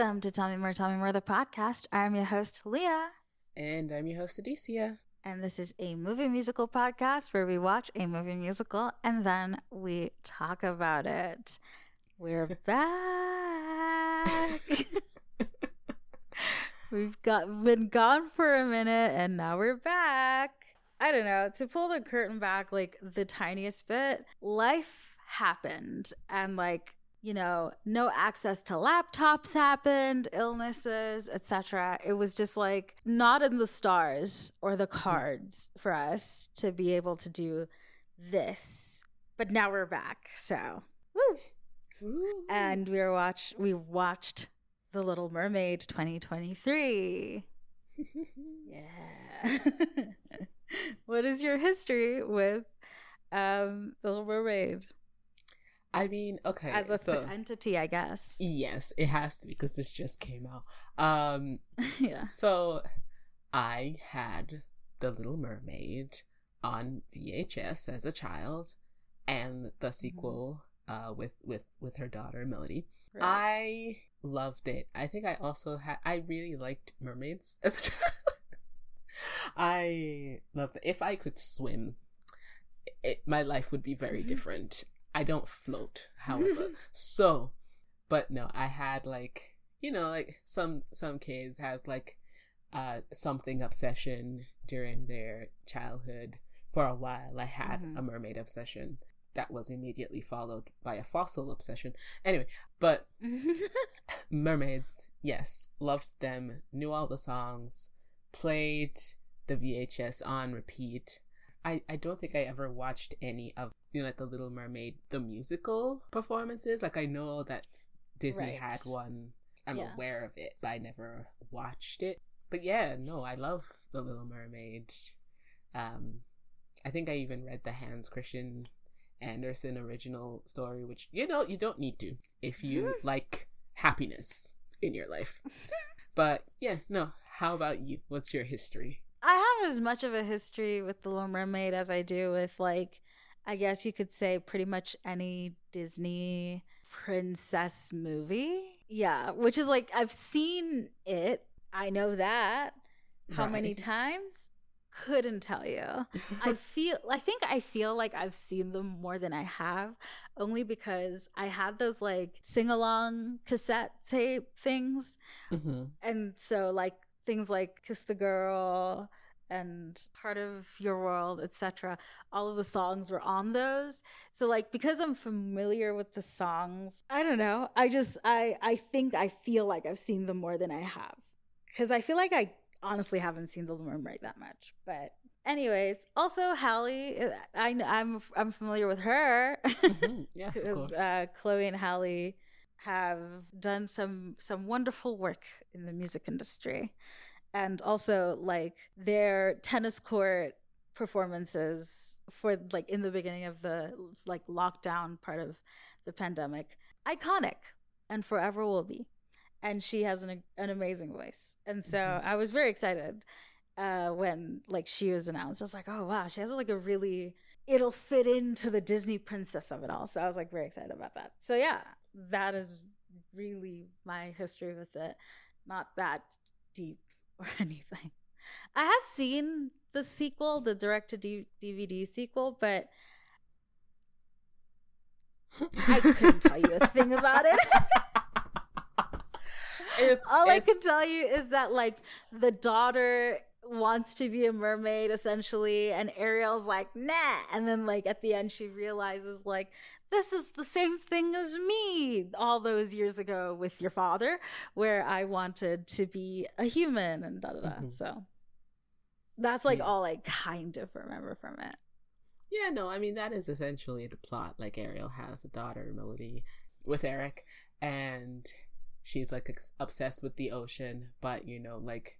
Welcome to Tommy More, Me More, the podcast. I'm your host, Leah. And I'm your host, Adicia. And this is a movie musical podcast where we watch a movie musical and then we talk about it. We're back. We've got been gone for a minute and now we're back. I don't know, to pull the curtain back like the tiniest bit, life happened and like you know, no access to laptops happened, illnesses, etc. It was just like not in the stars or the cards for us to be able to do this. But now we're back. So, woo. Ooh. And we were watch we watched The Little Mermaid 2023. yeah. what is your history with um The Little Mermaid? I mean, okay, as a so, entity, I guess. Yes, it has to because this just came out. Um, yeah. So, I had The Little Mermaid on VHS as a child, and the mm-hmm. sequel mm-hmm. uh, with with with her daughter Melody. Right. I loved it. I think I also had. I really liked mermaids as a child. I loved. It. If I could swim, it, my life would be very different. I don't float, however. so, but no, I had like you know like some some kids have like uh something obsession during their childhood. For a while, I had mm-hmm. a mermaid obsession that was immediately followed by a fossil obsession. Anyway, but mermaids, yes, loved them, knew all the songs, played the VHS on repeat. I, I don't think I ever watched any of you know like the Little Mermaid the musical performances. Like I know that Disney right. had one. I'm yeah. aware of it, but I never watched it. But yeah, no, I love the Little Mermaid. Um, I think I even read the Hans Christian Andersen original story, which you know you don't need to if you like happiness in your life. but yeah, no. How about you? What's your history? I have as much of a history with the Little Mermaid as I do with like I guess you could say pretty much any Disney princess movie. Yeah, which is like I've seen it. I know that. How right. many times? Couldn't tell you. I feel I think I feel like I've seen them more than I have only because I had those like sing-along cassette tape things. Mm-hmm. And so like things like Kiss the Girl and part of your world etc all of the songs were on those. So like because i'm familiar with the songs i don't know. I just i i think i feel like i've seen them more than i have. Because i feel like i honestly haven't seen the mermaid that much. But anyways also Halle, i i'm i'm familiar with her. Mm-hmm. yes because uh, chloe and Halle have done some some wonderful work in the music industry and also like their tennis court performances for like in the beginning of the like lockdown part of the pandemic iconic and forever will be. And she has an, an amazing voice. And so mm-hmm. i was very excited uh when like she was announced. I was like oh wow she has like a really it'll fit into the disney princess of it all. So i was like very excited about that. So yeah that is really my history with it. Not that deep or anything. I have seen the sequel, the direct to DVD sequel, but I couldn't tell you a thing about it. it's, All it's... I can tell you is that like the daughter wants to be a mermaid essentially and Ariel's like nah and then like at the end she realizes like this is the same thing as me all those years ago with your father, where I wanted to be a human and da da da. Mm-hmm. So that's like yeah. all I kind of remember from it. Yeah, no, I mean, that is essentially the plot. Like, Ariel has a daughter, Melody, with Eric, and she's like obsessed with the ocean, but you know, like,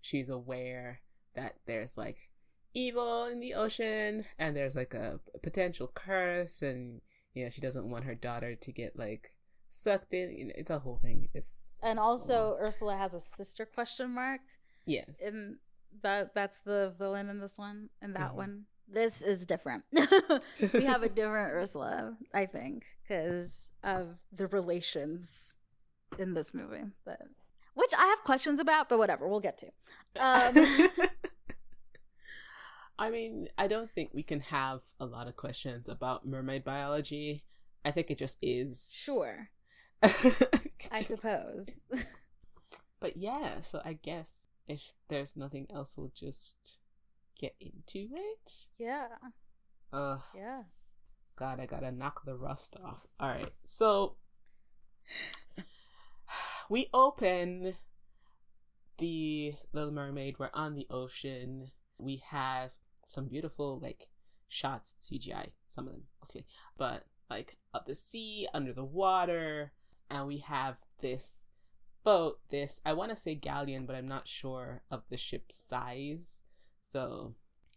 she's aware that there's like evil in the ocean and there's like a, a potential curse and you know she doesn't want her daughter to get like sucked in. You know, it's a whole thing. It's and also ursula has a sister question mark. Yes. And that that's the villain in this one and that mm-hmm. one. This is different. We have a different ursula i think because of the relations in this movie, but which I have questions about, but whatever, we'll get to. Um, I mean, I don't think we can have a lot of questions about mermaid biology. I think it just is. sure, Just- I suppose. But yeah, so I guess if there's nothing else, we'll just get into it. yeah, Ugh, yeah. God, I gotta knock the rust off. Alright, so we open the Little Mermaid. We're on the ocean. We have some beautiful, like, shots, CGI, some of them mostly, but like of the sea, under the water, and we have this boat, this, I want to say galleon, but I'm not sure of the ship's size. So,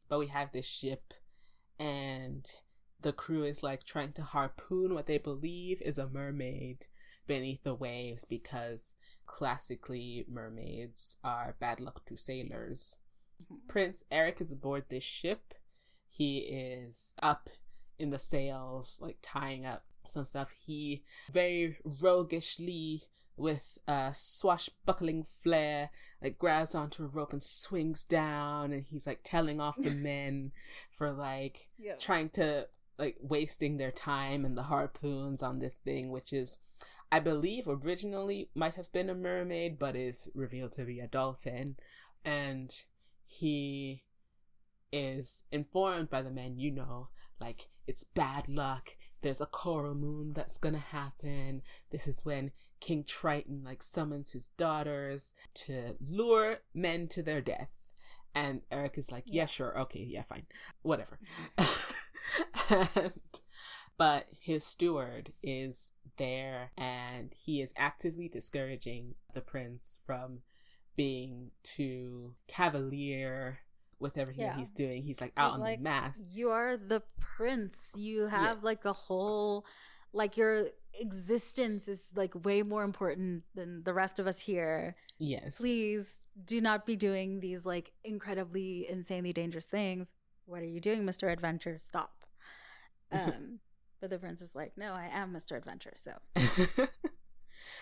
but we have this ship, and the crew is like trying to harpoon what they believe is a mermaid beneath the waves because classically mermaids are bad luck to sailors. Prince Eric is aboard this ship. He is up in the sails, like tying up some stuff. He very roguishly, with a swashbuckling flair, like grabs onto a rope and swings down, and he's like telling off the men for like trying to like wasting their time and the harpoons on this thing, which is, I believe, originally might have been a mermaid, but is revealed to be a dolphin, and he is informed by the men, you know, like it's bad luck. There's a coral moon that's gonna happen. This is when King Triton like summons his daughters to lure men to their death. And Eric is like, yeah, Yeah. sure, okay, yeah, fine, whatever. and, but his steward is there and he is actively discouraging the prince from being too cavalier with everything Yeah. he's doing. He's like out He's on like, the mast. You are the prince. You have like a whole, like your existence is like way more important than the rest of us here. Yes. Please do not be doing these like incredibly insanely dangerous things. What are you doing, Mr. Adventure? Stop. Um, but the prince is like, no, I am Mr. Adventure. So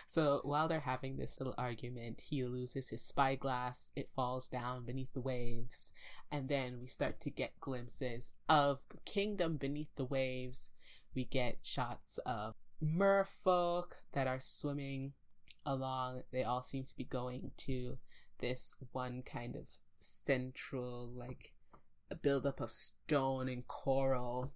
so while they're having this little argument, he loses his spyglass. It falls down beneath the waves. And then we start to get glimpses of the kingdom beneath the waves. We get shots of merfolk that are swimming along. They all seem to be going to this one kind of central, like, a buildup of stone and coral.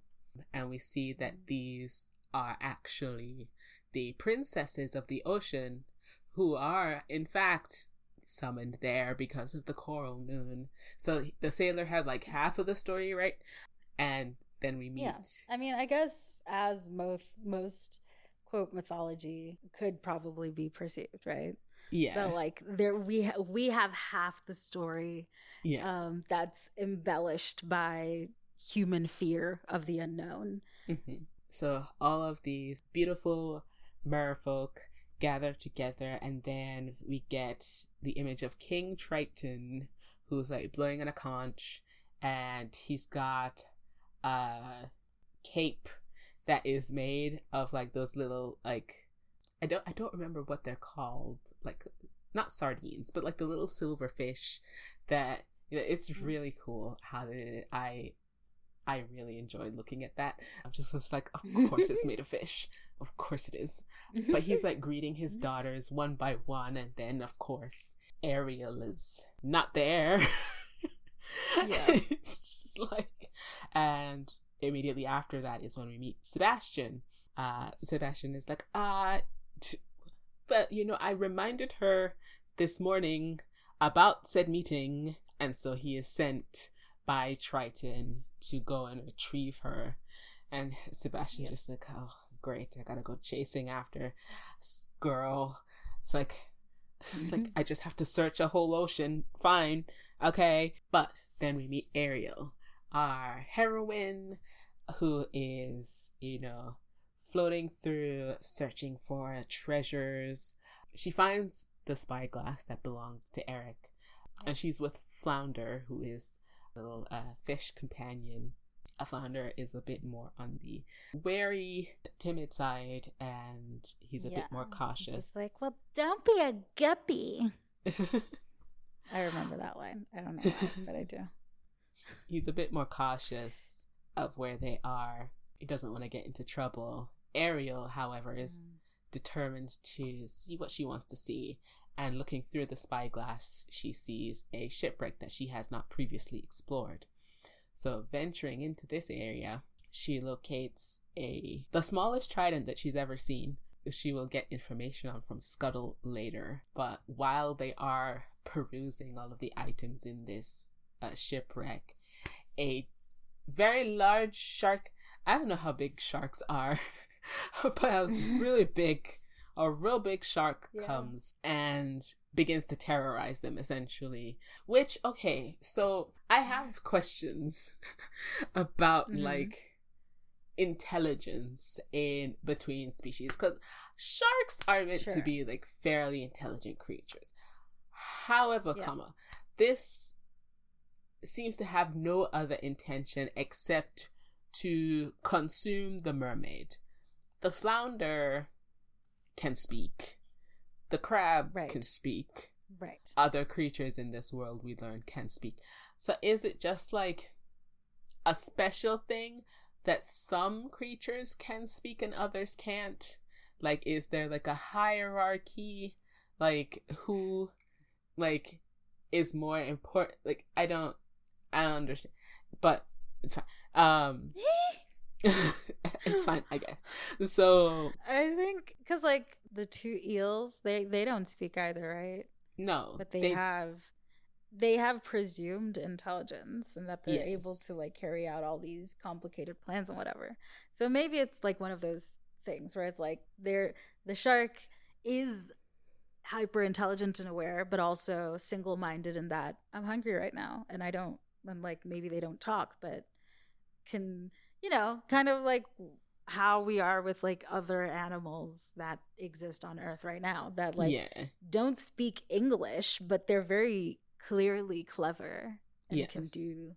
And we see that these are actually the princesses of the ocean who are in fact summoned there because of the coral moon so the sailor had like half of the story right and then we meet yeah, I mean, I guess as most most quote mythology could probably be perceived, right? yeah That like there we ha- we have half the story yeah um that's embellished by human fear of the unknown. Mhm. so all of these beautiful merfolk gather together and then we get the image of king triton who's like blowing on a conch and he's got a cape that is made of like those little like i don't i don't remember what they're called like not sardines but like the little silver fish that you know, it's Mhm. really cool how they i i really enjoyed looking at that i'm just, just like of course it's made of fish of course it is. But he's like greeting his daughters one by one and then of course ariel is not there. Yeah. it's just like and immediately after that is when we meet sebastian. Uh sebastian is like uh t- but you know i reminded her this morning about said meeting and so he is sent by triton to go and retrieve her. And sebastian Yep. just like oh great. I gotta go chasing after this girl. It's like it's like i just have to search a whole ocean. Fine. Okay. But then we meet ariel our heroine who is you know floating through searching for treasures. She finds the spyglass that belonged to eric and she's with flounder who is a little uh, fish companion a is a bit more on the wary, timid side, and he's a yeah. bit more cautious. Just like, well, don't be a guppy. I remember that line. I don't know why, but I do. He's a bit more cautious of where they are. He doesn't want to get into trouble. Ariel, however, is mm. determined to see what she wants to see. And looking through the spyglass, she sees a shipwreck that she has not previously explored. So, venturing into this area, she locates a the smallest trident that she's ever seen. She will get information on from Scuttle later. But while they are perusing all of the items in this uh, shipwreck, a very large shark. I don't know how big sharks are, but a really big, a real big shark yeah. comes and begins to terrorize them essentially. Which, okay, so I have questions about mm-hmm. like intelligence in between species because sharks are meant sure. to be like fairly intelligent creatures. However, yeah. comma, this seems to have no other intention except to consume the mermaid. The flounder can speak. The crab right. can speak. Right. Other creatures in this world we learn can speak. So is it just like a special thing that some creatures can speak and others can't? Like is there like a hierarchy? Like who like is more important like I don't I don't understand, but it's fine. Um, it's fine, I guess. So I think because like the two eels, they they don't speak either, right? No, but they, they have they have presumed intelligence and that they're yes. able to like carry out all these complicated plans and whatever. So maybe it's like one of those things where it's like they're the shark is hyper intelligent and aware, but also single minded in that I'm hungry right now and I don't and like maybe they don't talk, but can you know kind of like how we are with like other animals that exist on earth right now that like yeah. don't speak english but they're very clearly clever and yes. can do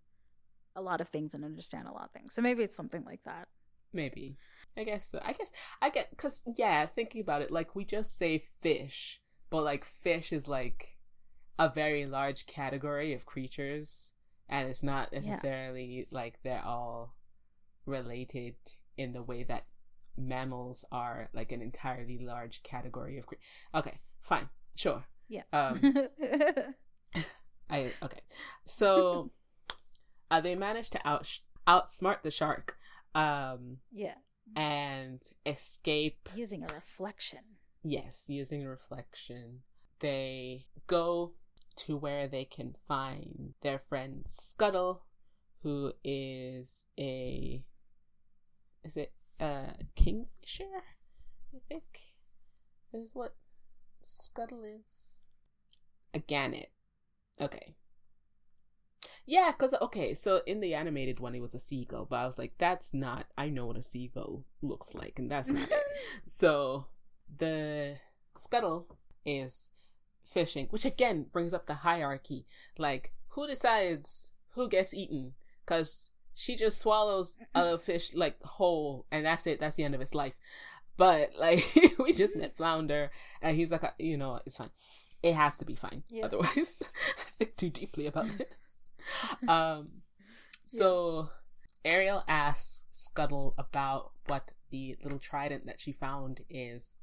a lot of things and understand a lot of things so maybe it's something like that maybe i guess so. i guess i get because yeah thinking about it like we just say fish but like fish is like a very large category of creatures and it's not necessarily yeah. like they're all related in the way that mammals are like an entirely large category of okay fine sure. Yeah. Um i okay. So uh, they managed to out outsmart the shark um yeah. and escape using a reflection. Yes using a reflection. They go to where they can find their friend Scuttle, who is a is it a kingfisher? I think is what Scuttle is. A gannet. Okay. Yeah, cause okay, so in the animated one, it was a seagull, but I was like, that's not. I know what a seagull looks like, and that's not it. So the scuttle is fishing, which again brings up the hierarchy. Like, who decides who gets eaten? Because she just swallows a fish like whole, and that's it. That's the end of its life. But like, we just met Flounder, and he's like, you know, it's fine. It has to be fine. Yeah. Otherwise, I think too deeply about this. Um, so yeah. Ariel asks Scuttle about what the little trident that she found is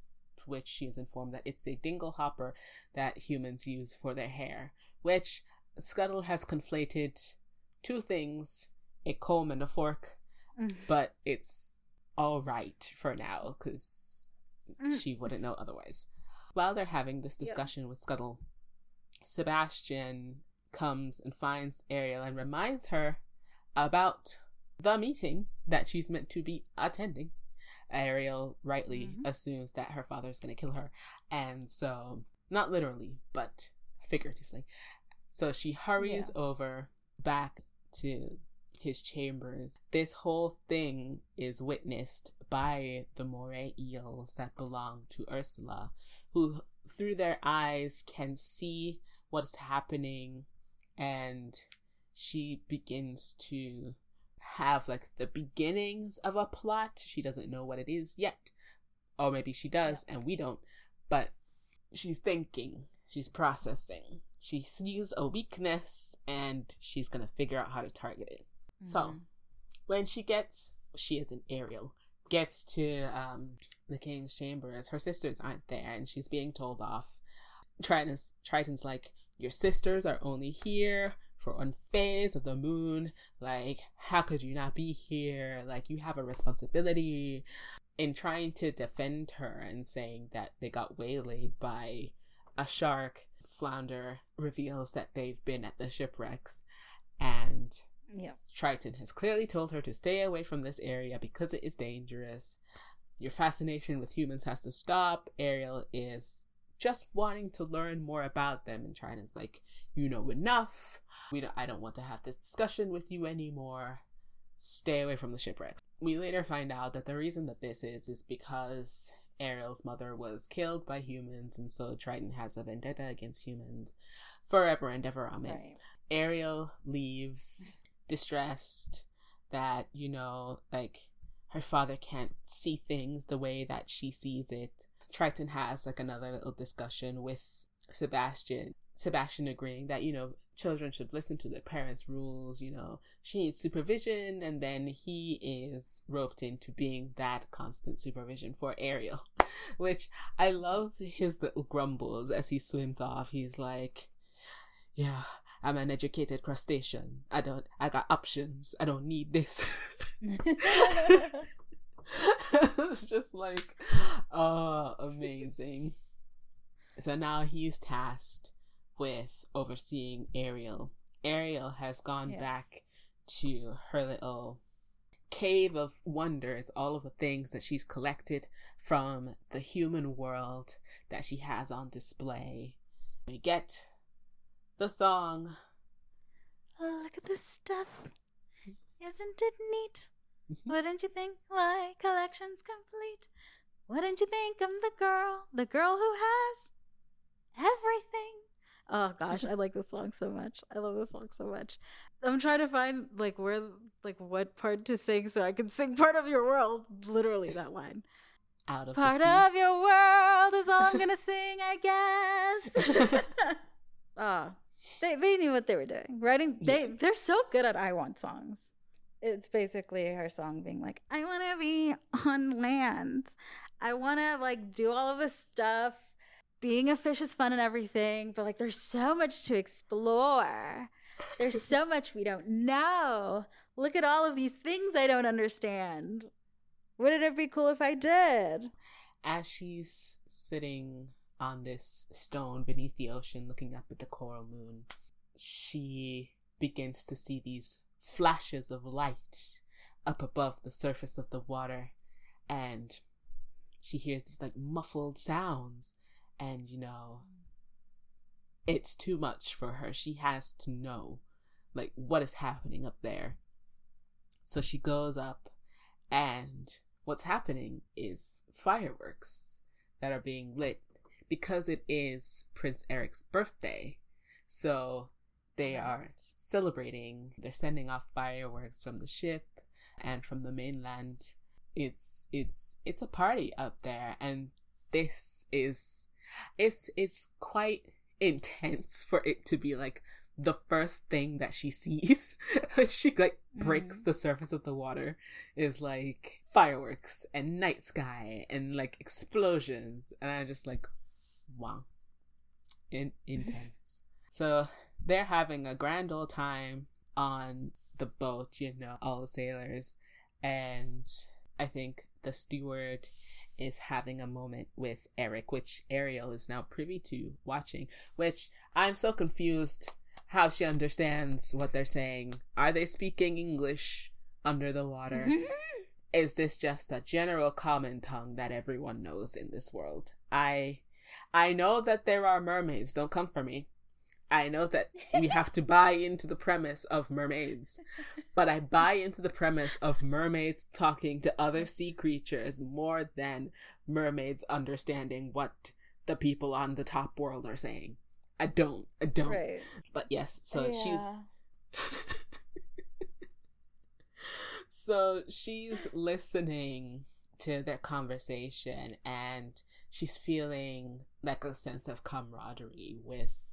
which she is informed that it's a dinglehopper that humans use for their hair, which Scuttle has conflated two things a comb and a fork, mm. but it's all right for now because mm. she wouldn't know otherwise. While they're having this discussion yeah. with Scuttle, Sebastian comes and finds Ariel and reminds her about the meeting that she's meant to be attending. Ariel rightly mm-hmm. assumes that her father is going to kill her. And so, not literally, but figuratively. So she hurries yeah. over back to his chambers. This whole thing is witnessed by the moray eels that belong to Ursula, who through their eyes can see what's happening and she begins to have like the beginnings of a plot. She doesn't know what it is yet. Or maybe she does and we don't. But she's thinking, she's processing. She sees a weakness and she's going to figure out how to target it. Mm-hmm. So, when she gets, she is an Ariel, gets to um, the king's chambers, her sisters aren't there and she's being told off. Triton's, Triton's like, Your sisters are only here for one phase of the moon. Like, how could you not be here? Like, you have a responsibility. In trying to defend her and saying that they got waylaid by a shark, Flounder reveals that they've been at the shipwrecks and yeah. Triton has clearly told her to stay away from this area because it is dangerous. Your fascination with humans has to stop. Ariel is just wanting to learn more about them and Triton's like, you know enough. We don't, I don't want to have this discussion with you anymore. Stay away from the shipwrecks. We later find out that the reason that this is is because Ariel's mother was killed by humans, and so Triton has a vendetta against humans forever and ever. Amen. Right. Ariel leaves distressed that, you know, like her father can't see things the way that she sees it. Triton has like another little discussion with Sebastian. Sebastian agreeing that, you know, children should listen to their parents' rules, you know, she needs supervision, and then he is roped into being that constant supervision for Ariel. Which I love his little grumbles as he swims off. He's like, Yeah, I'm an educated crustacean. I don't, I got options. I don't need this. it's just like, oh, amazing. So now he's tasked with overseeing Ariel. Ariel has gone yes. back to her little cave of wonders, all of the things that she's collected from the human world that she has on display. We get the song. Look at this stuff. Isn't it neat? Mm-hmm. Wouldn't you think my collection's complete? Wouldn't you think I'm the girl, the girl who has everything? Oh gosh, I like this song so much. I love this song so much. I'm trying to find like where like what part to sing so I can sing part of your world. Literally that line. Out of part of your world is all I'm gonna sing, I guess. Ah, they they knew what they were doing. Writing they yeah. they're so good at I want songs. It's basically her song being like, I wanna be on land. I wanna like do all of this stuff. Being a fish is fun and everything, but like there's so much to explore. There's so much we don't know. Look at all of these things I don't understand. Wouldn't it be cool if I did? As she's sitting on this stone beneath the ocean looking up at the coral moon, she begins to see these flashes of light up above the surface of the water. And she hears these like muffled sounds. And you know it's too much for her. She has to know like what is happening up there. So she goes up and what's happening is fireworks that are being lit because it is Prince Eric's birthday. So they are celebrating. They're sending off fireworks from the ship and from the mainland. It's it's it's a party up there and this is it's it's quite intense for it to be like the first thing that she sees she like breaks mm. the surface of the water is like fireworks and night sky and like explosions and i'm just like wow, in intense. so they're having a grand old time on the boat, you know, all the sailors, and I think the steward is having a moment with Eric, which Ariel is now privy to watching, which I'm so confused how she understands what they're saying. Are they speaking English under the water? Is this just a general common tongue that everyone knows in this world? I I know that there are mermaids. Don't come for me. I know that we have to buy into the premise of mermaids, but I buy into the premise of mermaids talking to other sea creatures more than mermaids understanding what the people on the top world are saying. I don't. I don't. Right. But yes, so yeah. she's so she's listening to their conversation and she's feeling like a sense of camaraderie with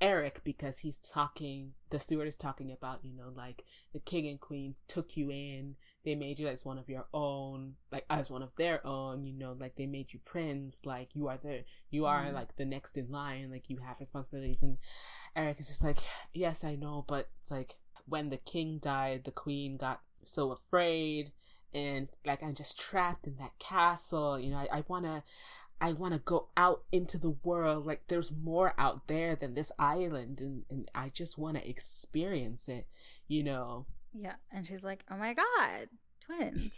Eric because he's talking the steward is talking about, you know, like the king and queen took you in, they made you as one of your own, like as one of their own, you know, like they made you prince, like you are the you are mm. like the next in line, like you have responsibilities and Eric is just like, Yes, I know, but it's like when the king died, the queen got so afraid and like I'm just trapped in that castle. You know, I, I wanna I wanna go out into the world. Like there's more out there than this island and, and I just wanna experience it, you know. Yeah. And she's like, Oh my god, twins.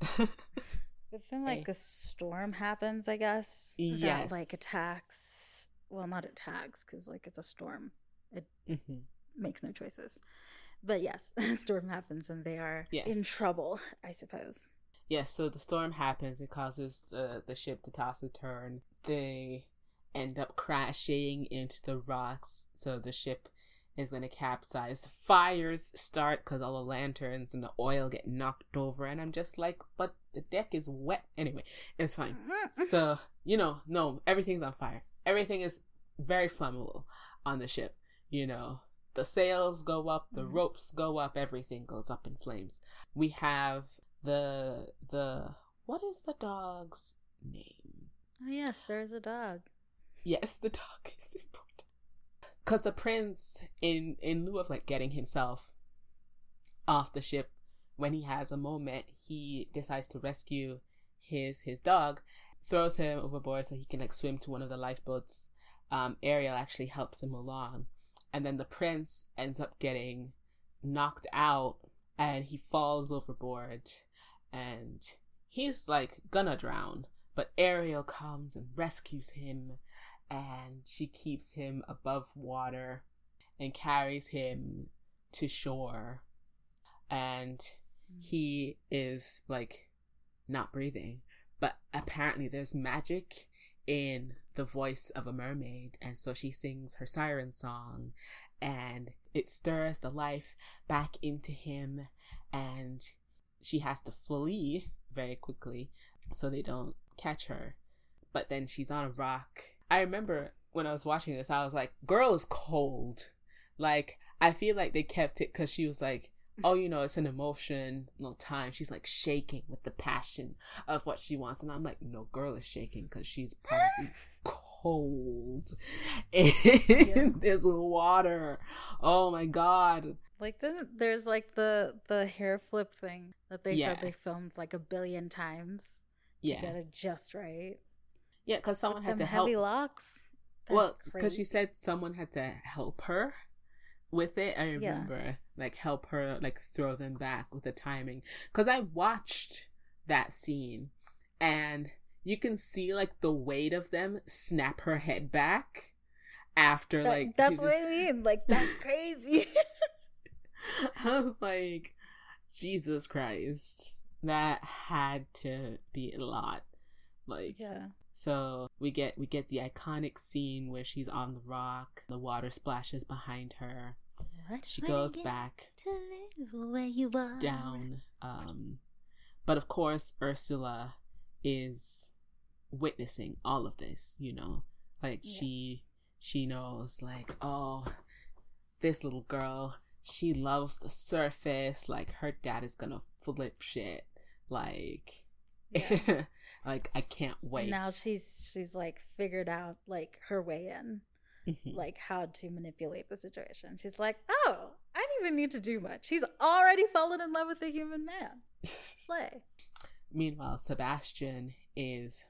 but then like hey. a storm happens, I guess. Yes. That, like attacks well not attacks, because like it's a storm. It mm-hmm. makes no choices. But yes, a storm happens and they are yes. in trouble, I suppose. Yes, so the storm happens. It causes the, the ship to toss and turn. They end up crashing into the rocks, so the ship is going to capsize. Fires start because all the lanterns and the oil get knocked over, and I'm just like, but the deck is wet. Anyway, it's fine. so, you know, no, everything's on fire. Everything is very flammable on the ship, you know the sails go up, the mm-hmm. ropes go up, everything goes up in flames. We have the the what is the dog's name? Oh yes, there's a dog. Yes, the dog is important. Cause the prince, in in lieu of like getting himself off the ship, when he has a moment, he decides to rescue his his dog, throws him overboard so he can like swim to one of the lifeboats. Um, Ariel actually helps him along and then the prince ends up getting knocked out and he falls overboard and he's like gonna drown. But ariel comes and rescues him and she keeps him above water and carries him to shore. And he is like not breathing. But apparently there's magic in the voice of a mermaid. And so she sings her siren song and it stirs the life back into him. And she has to flee very quickly so they don't catch her. But then she's on a rock. I remember when I was watching this, I was like, girl is cold. Like, I feel like they kept it because she was like, oh, you know, it's an emotional time. She's like shaking with the passion of what she wants. And I'm like, no, girl is shaking because she's probably cold in yeah. this water. Oh my god. Like there's like the the hair flip thing that they yeah. said they filmed like a billion times to yeah. get it just right. Yeah, because someone With had to heavy help. locks. That's well, because she said someone had to help her with it. I remember yeah. Like help her like throw them back with the timing because I watched that scene and you can see like the weight of them snap her head back after that, like that's what I mean. Like that's crazy. I was like, Jesus Christ, that had to be a lot. Like, yeah. So we get we get the iconic scene where she's on the rock, the water splashes behind her. She goes back down. Um, but of course, Ursula is witnessing all of this. You know, like yes. she she knows like oh, this little girl she loves the surface. Like her dad is gonna flip shit. Like. Yeah. Like I can't wait. Now she's she's like figured out like her way in. Mm-hmm. Like how to manipulate the situation. She's like, "Oh, I don't even need to do much. She's already fallen in love with a human man." Slay. Meanwhile, Sebastian is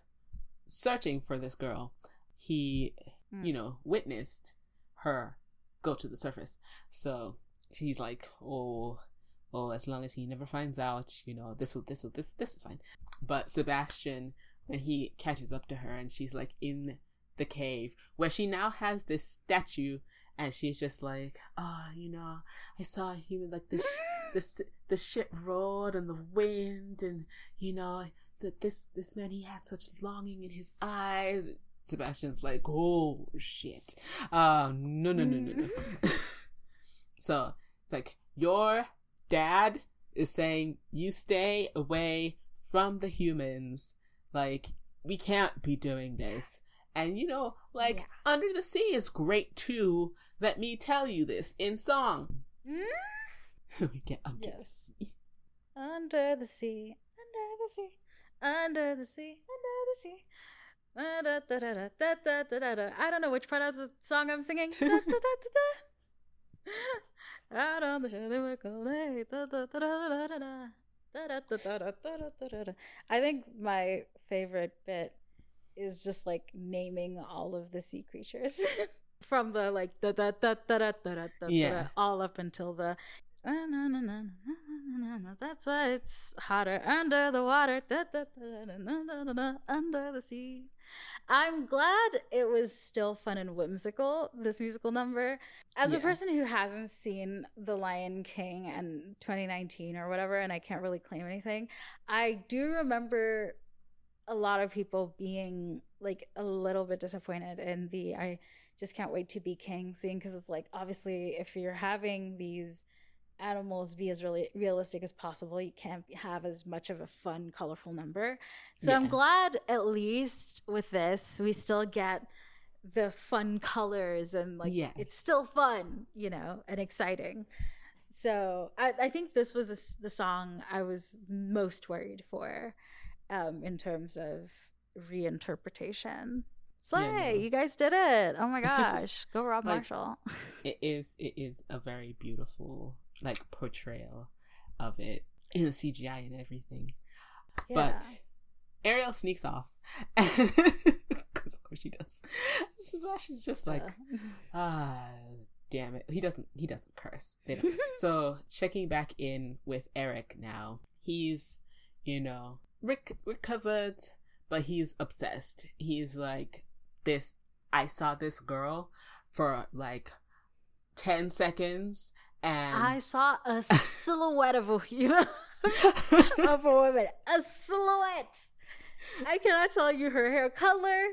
searching for this girl. He, mm. you know, witnessed her go to the surface. So she's like, "Oh, oh, as long as he never finds out, you know, this will, this will, this, this is fine. But Sebastian, when he catches up to her and she's like in the cave where she now has this statue and she's just like, oh, you know, I saw a human like this, this, the ship roared on the wind and, you know, that this, this man, he had such longing in his eyes. Sebastian's like, oh shit. Um, no, no, no, no, no. so it's like, your dad is saying, you stay away from the humans. Like, we can't be doing this. And you know, like yeah. Under the Sea is great too. Let me tell you this in song. Mm? we get under yes. the sea. Under the sea. Under the sea. Under the sea. Under the sea. Da da da da da da da da da. I don't know which part of the song I'm singing. Out on the shore they were cold. I think my favorite bit is just like naming all of the sea creatures from the like da da da da da da da da Yeah. all up until the na, na, na, na, that's why it's hotter under the water da, da, da, da, da, da, da, da, under the sea i'm glad it was still fun and whimsical this musical number as a person who hasn't seen the lion king in 2019 or whatever and i can't really claim anything i do remember a lot of people being like a little bit disappointed in the I just can't wait to be king scene because it's like obviously if you're having these animals be as really realistic as possible you can't have as much of a fun colorful number. So i'm glad at least with this we still get the fun colors and like Yes. it's still fun you know and exciting. So i, I think this was a the song i was most worried for um, in terms of reinterpretation. Slay, Yeah, no. you guys did it! Oh my gosh, go Rob Like- Marshall. it is it is a very beautiful like portrayal of it in the CGI and everything. But Ariel sneaks off because of course she does. Sebastian's just like ah damn it. He doesn't he doesn't curse. They don't. so checking back in with Eric now. He's you know rec- recovered, but he's obsessed. He's like this. I saw this girl for like ten seconds, and I saw a silhouette of a human, of a woman, a silhouette. I cannot tell you her hair color,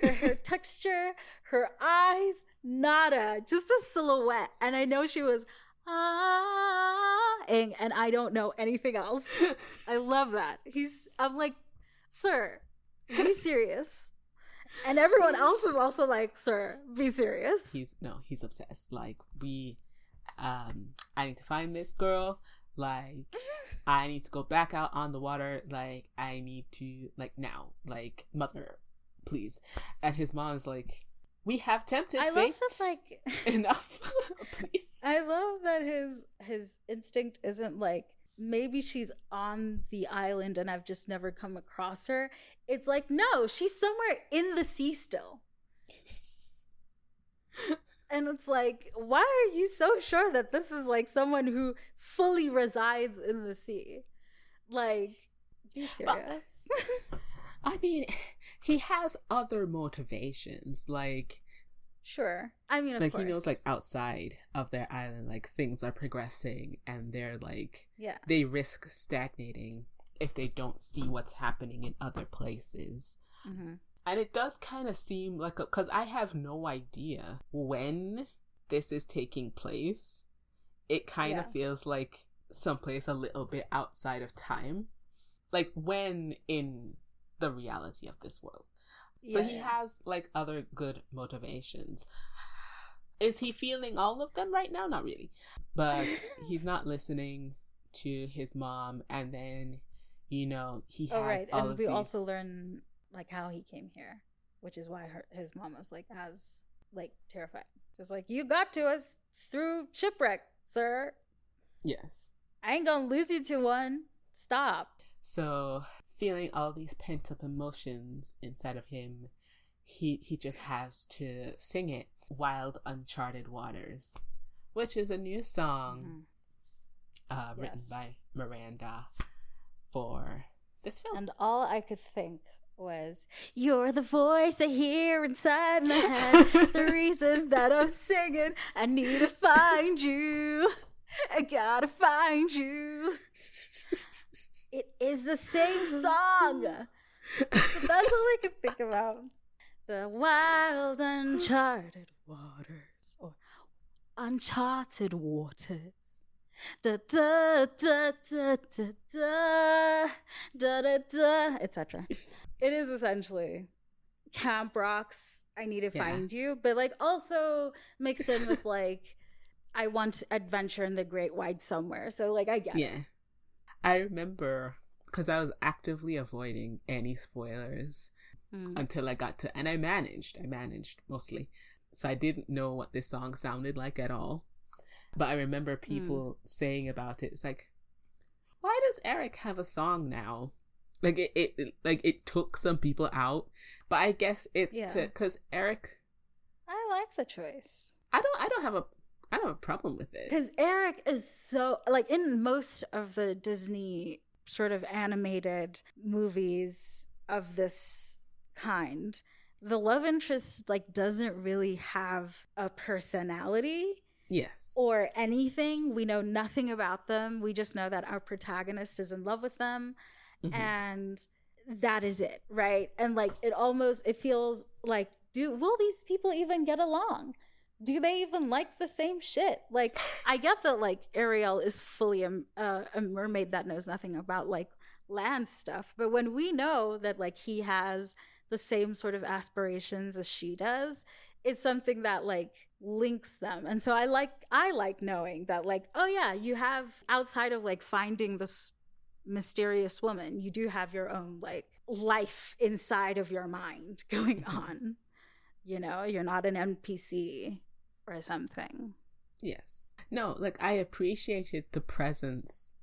her hair texture, her eyes, nada, just a silhouette. And I know she was ah, and, and I don't know anything else. I love that. He's, I'm like, sir, be serious. And everyone else is also like, sir, be serious. he's no, he's obsessed. Like we, um, I need to find this girl. Like I need to go back out on the water. Like I need to like now. Like mother, please. And his mom is like, we have tempted I love fate. this, like, enough, please. I love that his his instinct isn't like maybe she's on the island and I've just never come across her. It's like no, she's somewhere in the sea still. And it's like, why are you so sure that this is like someone who fully resides in the sea? Like, be serious. I mean, he has other motivations. Like, sure. I mean, of like course. he knows, like outside of their island, like things are progressing, and they're like yeah. they risk stagnating if they don't see what's happening in other places. hmm And it does kind of seem like because I have no idea when this is taking place. It kind of Yeah. feels like someplace a little bit outside of time, like when in the reality of this world. So he yeah. has like other good motivations. Is he feeling all of them right now? Not really. But he's not listening to his mom and then you know, he oh, has Oh right, all and of we these also learn like how he came here, which is why her his mom was like as like terrified, just like you got to us through shipwreck, sir. Yes. I ain't gonna lose you to one. Stop. So feeling all these pent up emotions inside of him, he he just has to sing it. Wild Uncharted Waters. Which is a new song Mhm. uh written Yes. by Miranda for this film. And all I could think was, "You're the voice I hear inside my head. the reason that I'm singing. I need to find you. I gotta find you." It is the same song. That's all I could think about. The wild, uncharted waters, or uncharted waters. da da da da da da da da da etc. It is essentially camp rocks. I need to Yeah. find you, but like also mixed in with like I want adventure in the great wide somewhere. So like I get it. I remember because I was actively avoiding any spoilers Mm. until I got to, and I managed. I managed mostly. So I didn't know what this song sounded like at all. But I remember people saying about it. It's like, why does Eric have a song now? Like it, it, it- like it took some people out, but I guess it's Yeah. to because Eric. I like the choice. I don't. I don't have a. I don't have a problem with it. Because Eric is so like in most of the Disney sort of animated movies of this kind, the love interest like doesn't really have a personality Yes. or anything. We know nothing about them. We just know that our protagonist is in love with them Mhm. and that is it, right? And like it almost it feels like do will these people even get along? Do they even like the same shit? Like I get that like Ariel is fully a, a, a mermaid that knows nothing about like land stuff, but when we know that like he has the same sort of aspirations as she does, it's something that like links them. And so I like I like knowing that like oh yeah, you have outside of like finding this mysterious woman, you do have your own like life inside of your mind going mm-hmm. on. You know, you're not an NPC or something. Yes. No, like I appreciated the presence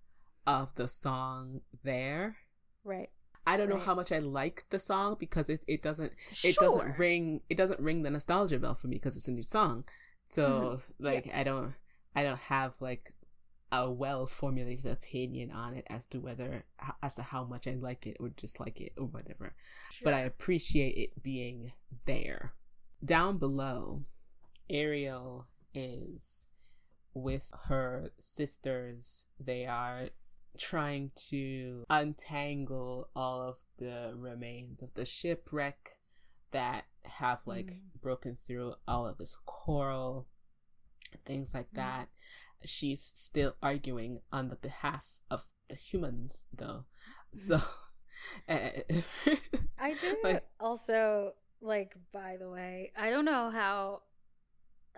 of the song there. Right. I don't know Right. how much I like the song because it it doesn't it Sure. doesn't ring it doesn't ring the nostalgia bell for me because it's a new song. So Mm-hmm. like I don't I don't have like a well formulated opinion on it as to whether as to how much I like it or dislike it or whatever. But I appreciate it being there. Down below, Ariel is with her sisters. They are trying to untangle all of the remains of the shipwreck that have like Mm. broken through all of this coral, things like Mm. that. She's still arguing on the behalf of the humans, though. So, eh, I do Like- also like by the way, I don't know how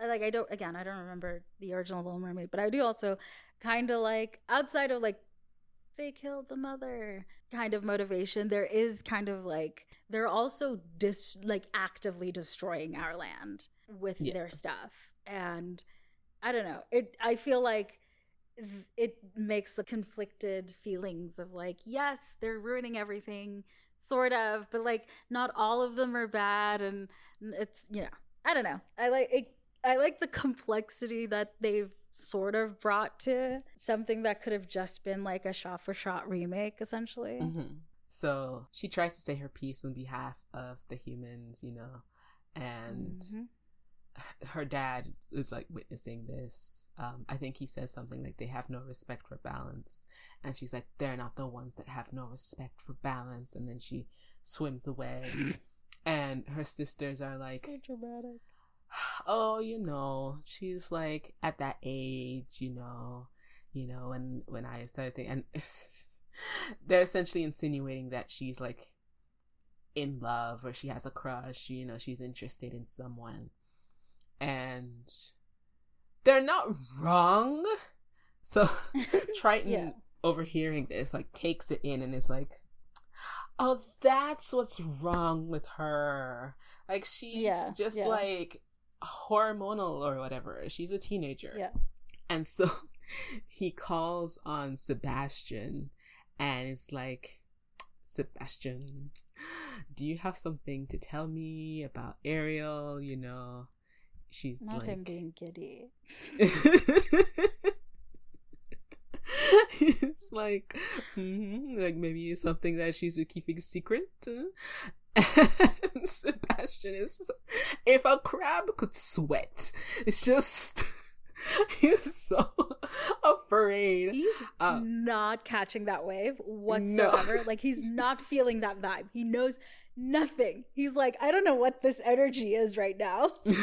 like I don't again, I don't remember the original Little Mermaid, but I do also kind of like outside of like they killed the mother kind of motivation, there is kind of like they're also dis like actively destroying our land with Yeah. their stuff. And I don't know. It I feel like it makes the conflicted feelings of like yes they're ruining everything sort of but like not all of them are bad and it's you know i don't know i like it i like the complexity that they've sort of brought to something that could have just been like a shot for shot remake essentially Mhm. So she tries to say her piece on behalf of the humans, you know, and Mhm. Her dad is like witnessing this. Um, I think he says something like they have no respect for balance, and she's like, they're not the ones that have no respect for balance, and then she swims away, and her sisters are like, so dramatic. Oh, you know, she's like at that age, you know, you know, and when I started thinking, and they're essentially insinuating that she's like in love or she has a crush, you know, she's interested in someone, and they're not wrong. So Triton, Yeah. overhearing this, like takes it in and is like, "Oh, that's what's wrong with her. Like she's Yeah, just yeah. like hormonal or whatever. She's a teenager." yeah And so he calls on Sebastian and it's like, Sebastian, do you have something to tell me about Ariel? You know, she's not like. him being giddy it's like, mhm, like maybe it's something that she's been keeping secret. And Sebastian is, if a crab could sweat, it's just, he's so afraid. he's Uh, not catching that wave whatsoever like he's not feeling that vibe he knows nothing he's like i don't know what this energy is right now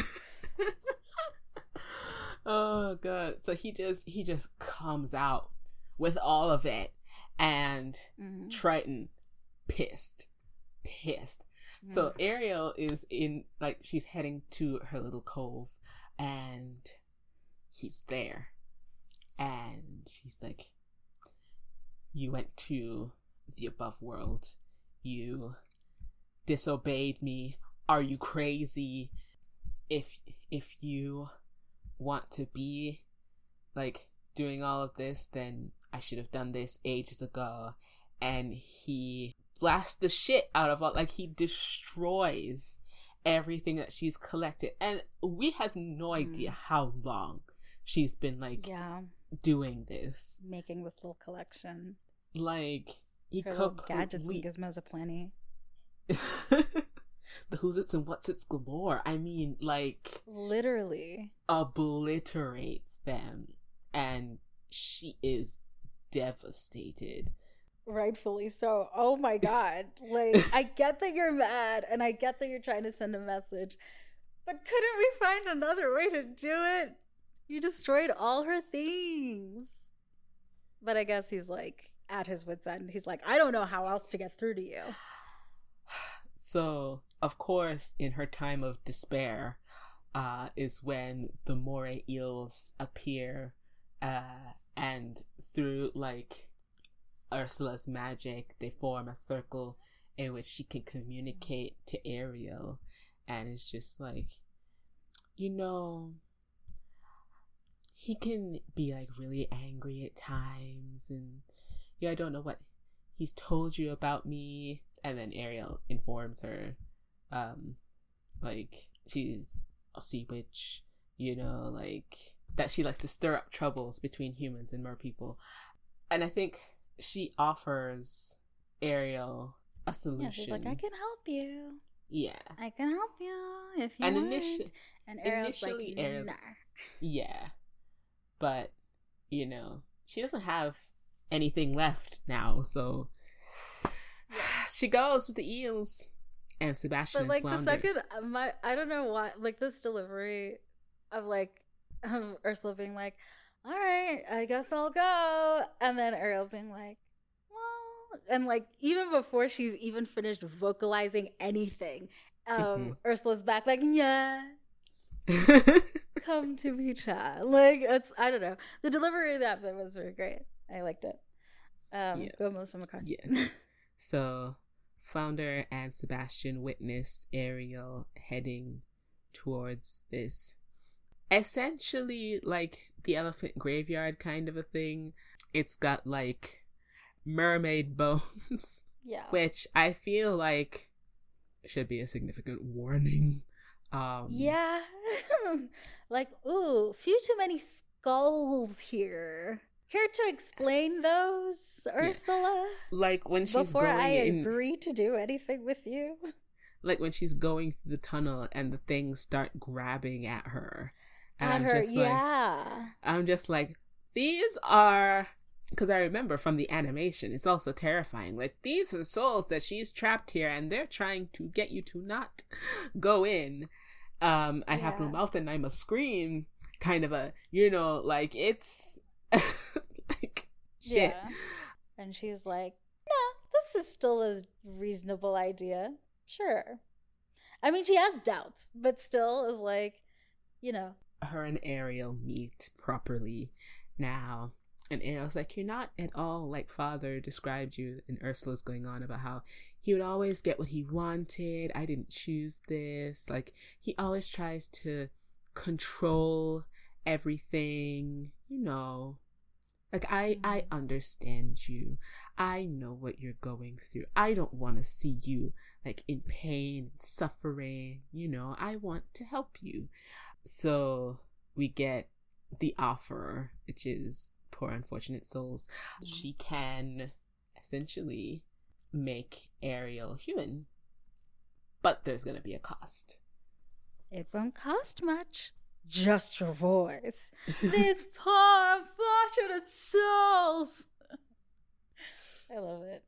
oh god. So he just he just comes out with all of it and Mhm. Triton pissed. Pissed. So Mm. Ariel is in like she's heading to her little cove and he's there. And he's like You went to the above world. You disobeyed me. Are you crazy? If if you want to be like doing all of this, then I should have done this ages ago. And he blasts the shit out of all, like he destroys everything that she's collected. And we have no hmm. idea how long she's been like yeah, doing this. making this little collection. Like he Her gadgets and gizmos aplenty. the who's its and what's its galore. I mean, like Literally. obliterates them, and she is devastated. Rightfully so. Oh my god. Like, I get that you're mad and I get that you're trying to send a message, but couldn't we find another way to do it? You destroyed all her things. But I guess he's like at his wits' end. He's like, I don't know how else to get through to you. So, of course, in her time of despair, uh, is when the moray eels appear, uh, and through like Ursula's magic, they form a circle in which she can communicate to Ariel, and it's just like, you know, he can be like really angry at times, and yeah, I don't know what he's told you about me and then ariel informs her um like she's a sea witch you know like that she likes to stir up troubles between humans and mer people and i think she offers ariel a solution Yeah, she's like, I can help you. yeah I can help you if you and want. initially and Ariel's initially like, Ariel's- nah. yeah but you know she doesn't have anything left now so she goes with the eels and sebastian But like and the second, uh, my I don't know why, like this delivery of like of Ursula being like, "All right, I guess I'll go," and then Ariel being like, "Well," and like even before she's even finished vocalizing anything, um, Mhm. Ursula's back like, "Yes." Come to me, child. Like it's I don't know. The delivery of that bit was very great. I liked it. Um, Yeah. go Melissa McCarthy. Yeah. So, Flounder and Sebastian witness Ariel heading towards this essentially like the elephant graveyard kind of a thing. It's got like mermaid bones, yeah. which I feel like should be a significant warning. Um, Yeah. like, ooh, few too many skulls here. Care to explain those, Ursula? Like when she's Before going I in, agree to do anything with you? like when she's going through the tunnel and the things start grabbing at her. And At I'm her, just like, yeah. I'm just like, these are because I remember from the animation, it's also terrifying. Like these are souls that she's trapped here, and they're trying to get you to not go in. Um, I have no mouth and I must scream. Kind of a, you know, like it's shit. Yeah. And she's like, nah, this is still a reasonable idea. Sure. I mean, she has doubts, but still is like, you know, Her and Ariel meet properly now. And Ariel's like, You're not at all like father described you. And Ursula's going on about how he would always get what he wanted. I didn't choose this. Like, he always tries to control everything, you know. Like I I understand you. I know what you're going through. I don't want to see you like in pain and suffering, you know. I want to help you. So we get the offer, which is poor unfortunate souls. Mm-hmm. She can essentially make Ariel human. But there's gonna be a cost. it won't cost much. Just your voice. These poor unfortunate souls. I love it.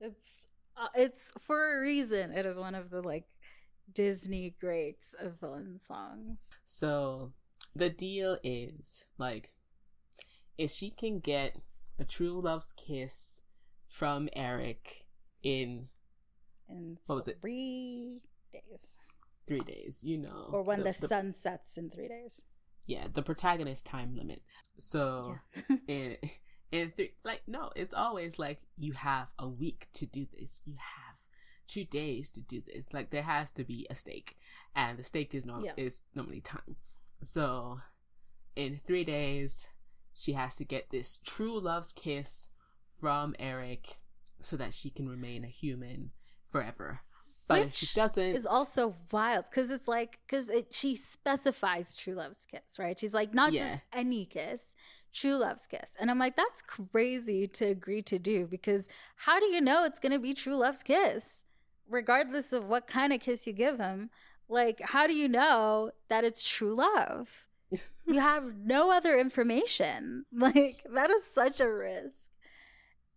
It's uh, it's for a reason. It is one of the like Disney greats of villain songs. So the deal is like if she can get a true love's kiss from Eric in In what was it three days, three days you know. Or when the, sun sets in three days. yeah the protagonist time limit. So Yeah. in in three like no it's always like you have a week to do this. You have two days to do this. Like there has to be a stake. And the stake is norm- Yeah. is normally time. So in three days she has to get this true love's kiss from eric so that she can remain a human forever but if she Which doesn't is also wild because it's like because it she specifies true love's kiss right? She's like not Yeah. just any kiss true love's kiss. And i'm like that's crazy to agree to do because how do you know it's gonna be true love's kiss regardless of what kind of kiss you give him like how do you know that it's true love? You have no other information. Like that is such a risk.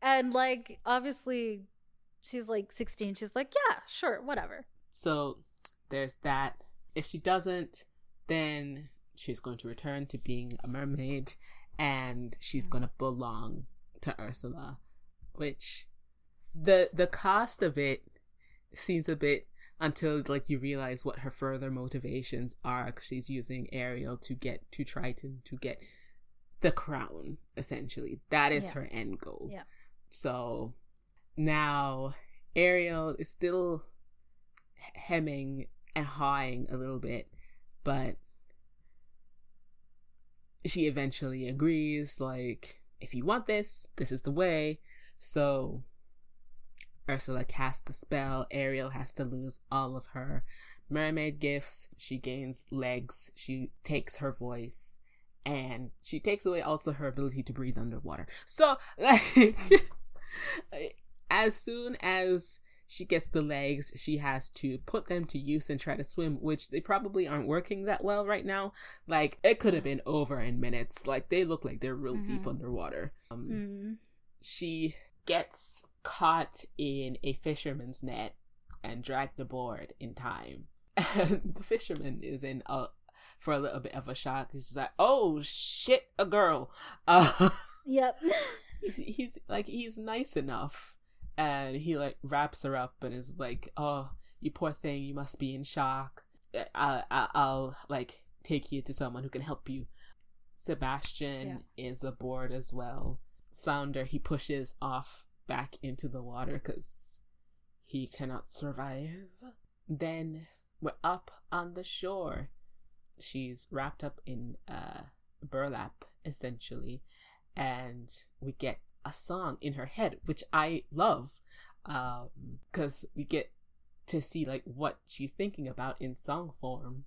And like obviously she's like 16 she's like yeah sure whatever So there's that. If she doesn't, then she's going to return to being a mermaid and she's going to belong to Ursula, which the the cost of it seems a bit until like you realize what her further motivations are cuz she's using Ariel to get to Triton to get the crown essentially. That is Yeah. her end goal. Yeah. So now Ariel is still hemming and hawing a little bit, but she eventually agrees, like, if you want this, this is the way. So Ursula casts the spell. Ariel has to lose all of her mermaid gifts. She gains legs. She takes her voice. And she takes away also her ability to breathe underwater. So, like, as soon as she gets the legs, she has to put them to use and try to swim, which they probably aren't working that well right now. Like, it could have been over in minutes. Like, they look like they're real deep Mhm. underwater. Um, Mm. she gets caught in a fisherman's net and dragged aboard in time. And the fisherman is in a for a little bit of a shock. He's like, "Oh shit, a girl." Uh, Yep. he's, he's like he's nice enough, and he like wraps her up and is like, "Oh, you poor thing, you must be in shock. I, I I'll like take you to someone who can help you." Sebastian is aboard as well. Flounder he pushes off back into the water because he cannot survive. Then we're up on the shore. She's wrapped up in uh, burlap, essentially, and we get a song in her head, which I love, because we get to see like what she's thinking about in song form,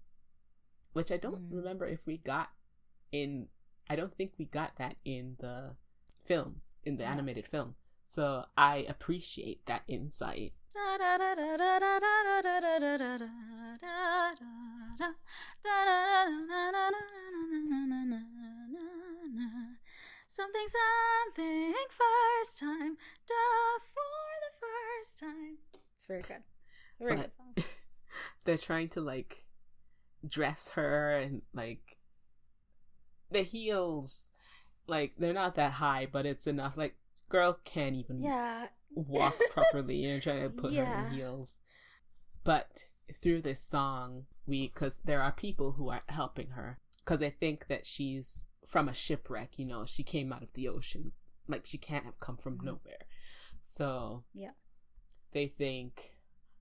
which I don't Mm. remember if we got in. I don't think we got that in the film, in the No. animated film. So I appreciate that insight. Something, something, first time, da for the first time. It's very good. It's a very But- good song. They're trying to like dress her and like the heels, like they're not that high, but it's enough. Like girl can't even Yeah. walk properly and trying to put her in heels. But through this song, we because there are people who are helping her because they think that she's from a shipwreck. You know, she came out of the ocean, like she can't have come from Mhm. nowhere. So Yeah. they think,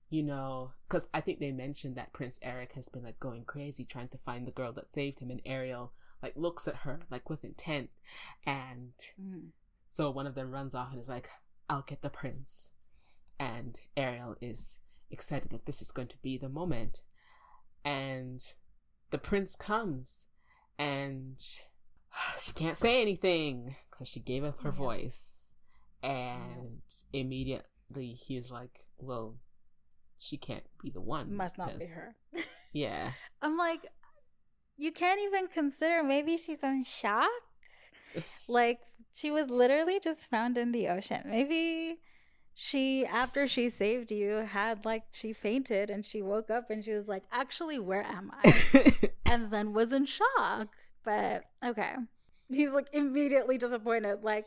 you know, because I think they mentioned that Prince Eric has been like going crazy trying to find the girl that saved him, and Ariel like looks at her like with intent, and Mm. so one of them runs off and is like, I'll get the prince. And Ariel is excited that this is going to be the moment. And the prince comes and she can't say anything because she gave up her voice. And immediately he's like, Well, she can't be the one. Must not be her. Yeah. I'm like, you can't even consider maybe she's in shock. Like she was literally just found in the ocean. Maybe she after she saved you had like she fainted and she woke up and she was like actually where am i and then was in shock but okay. He's like immediately disappointed like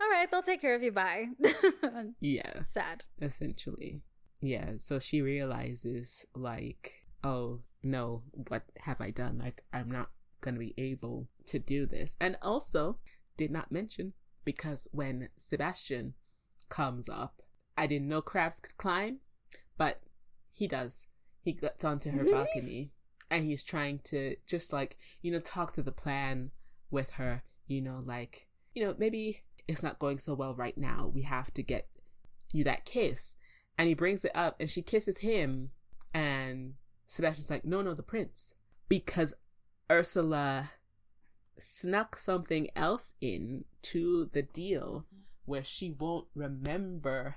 all right they'll take care of you. Bye. Yeah. Sad. Essentially. Yeah so she realizes like oh no what have i done? Like i'm not gonna be able to do this. And also did not mention because when sebastian comes up. I didn't know crabs could climb, but he does. He gets onto her balcony and he's trying to just like, you know, talk to the plan with her, you know, like, you know, maybe it's not going so well right now. We have to get you that kiss. And he brings it up and she kisses him and Sebastian's like, no, no, the prince. Because Ursula snuck something else in to the deal where she won't remember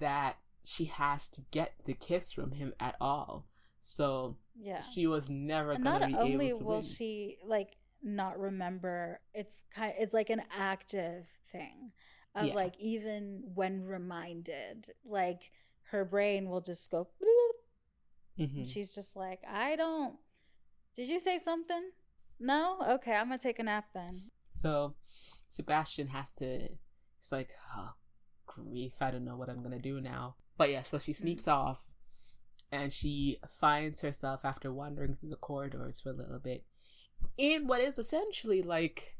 that she has to get the kiss from him at all. So yeah, she was never and gonna be able to will win. she like not remember. It's kind. It's like an active thing of yeah. like even when reminded, like her brain will just go. Mm-hmm. She's just like, I don't. Did you say something? No. Okay, I'm gonna take a nap then. So Sebastian has to it's like, oh, grief, I don't know what I'm gonna do now. But yeah, so she sneaks mm. off and she finds herself after wandering through the corridors for a little bit in what is essentially like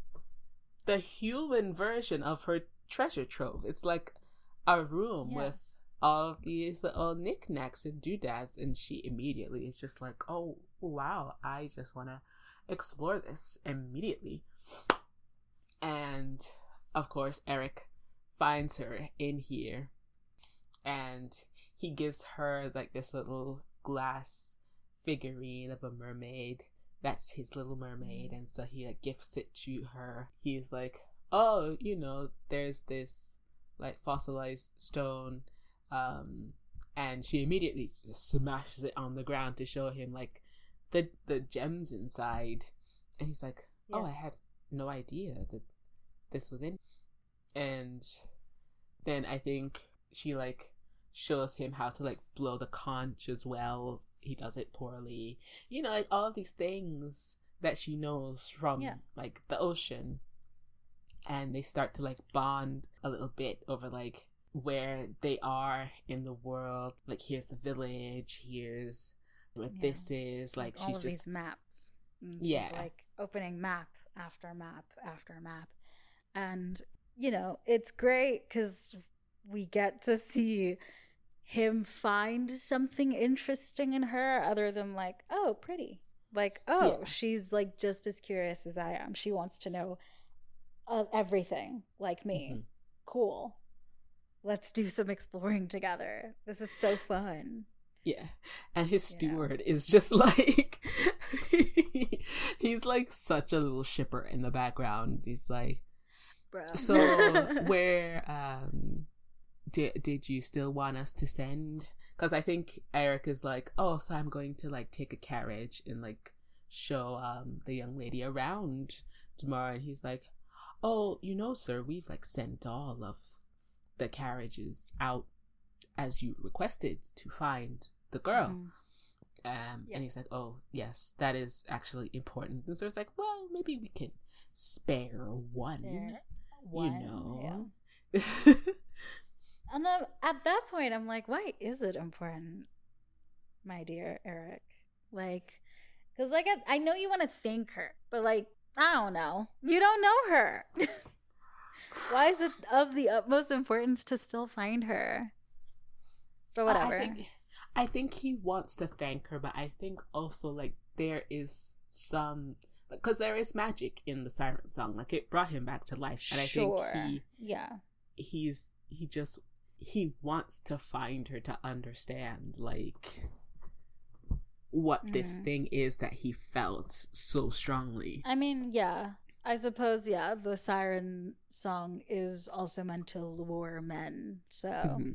the human version of her treasure trove. It's like a room yeah. with all these little knickknacks and doodads, and she immediately is just like, oh, wow, I just want to explore this immediately. And of course, Eric finds her in here and he gives her like this little glass figurine of a mermaid. That's his little mermaid and so he like gifts it to her. He's like oh you know there's this like fossilized stone um and she immediately just smashes it on the ground to show him like the the gems inside. And he's like oh i had no idea that this was in and then I think she like shows him how to like blow the conch as well. He does it poorly. You know, like all of these things that she knows from yeah. like the ocean. And they start to like bond a little bit over like where they are in the world. Like here's the village, here's what yeah. this is. Like, like she's just these maps. And yeah. She's like opening map after map after map. And you know, it's great because we get to see him find something interesting in her other than like, oh, pretty. Like, oh, yeah. she's like just as curious as I am. She wants to know uh, everything like me. Mm-hmm. Cool. Let's do some exploring together. This is so fun. Yeah. And his steward yeah. is just like he's like such a little shipper in the background. He's like, bro. So where um did did you still want us to send? Because I think Eric is like, oh, so I'm going to like take a carriage and like show um the young lady around tomorrow, and he's like, oh, you know, sir, we've like sent all of the carriages out as you requested to find the girl. Mm. Um, yeah. and he's like, "Oh, yes, that is actually important." And so it's like, "Well, maybe we can spare one." Spare one. You know. Yeah. and then at that point, I'm like, why is it important, my dear Eric? Like, because like I, I know you want to thank her, but like I don't know, you don't know her. why is it of the utmost importance to still find her? But whatever. I think, I think he wants to thank her, but I think also like there is some because there is magic in the siren song like it brought him back to life and sure. i think he yeah he's he just he wants to find her to understand like what mm. this thing is that he felt so strongly i mean yeah i suppose yeah the siren song is also meant to lure men so mm-hmm.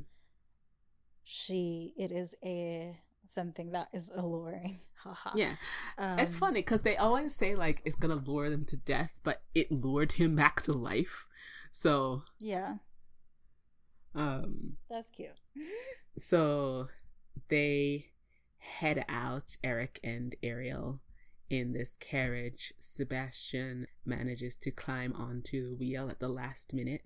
she it is a something that is alluring. Haha. yeah. Um, it's funny because they always say like it's gonna lure them to death, but it lured him back to life. So yeah. Um, That's cute. so they head out, Eric and Ariel, in this carriage. Sebastian manages to climb onto the wheel at the last minute.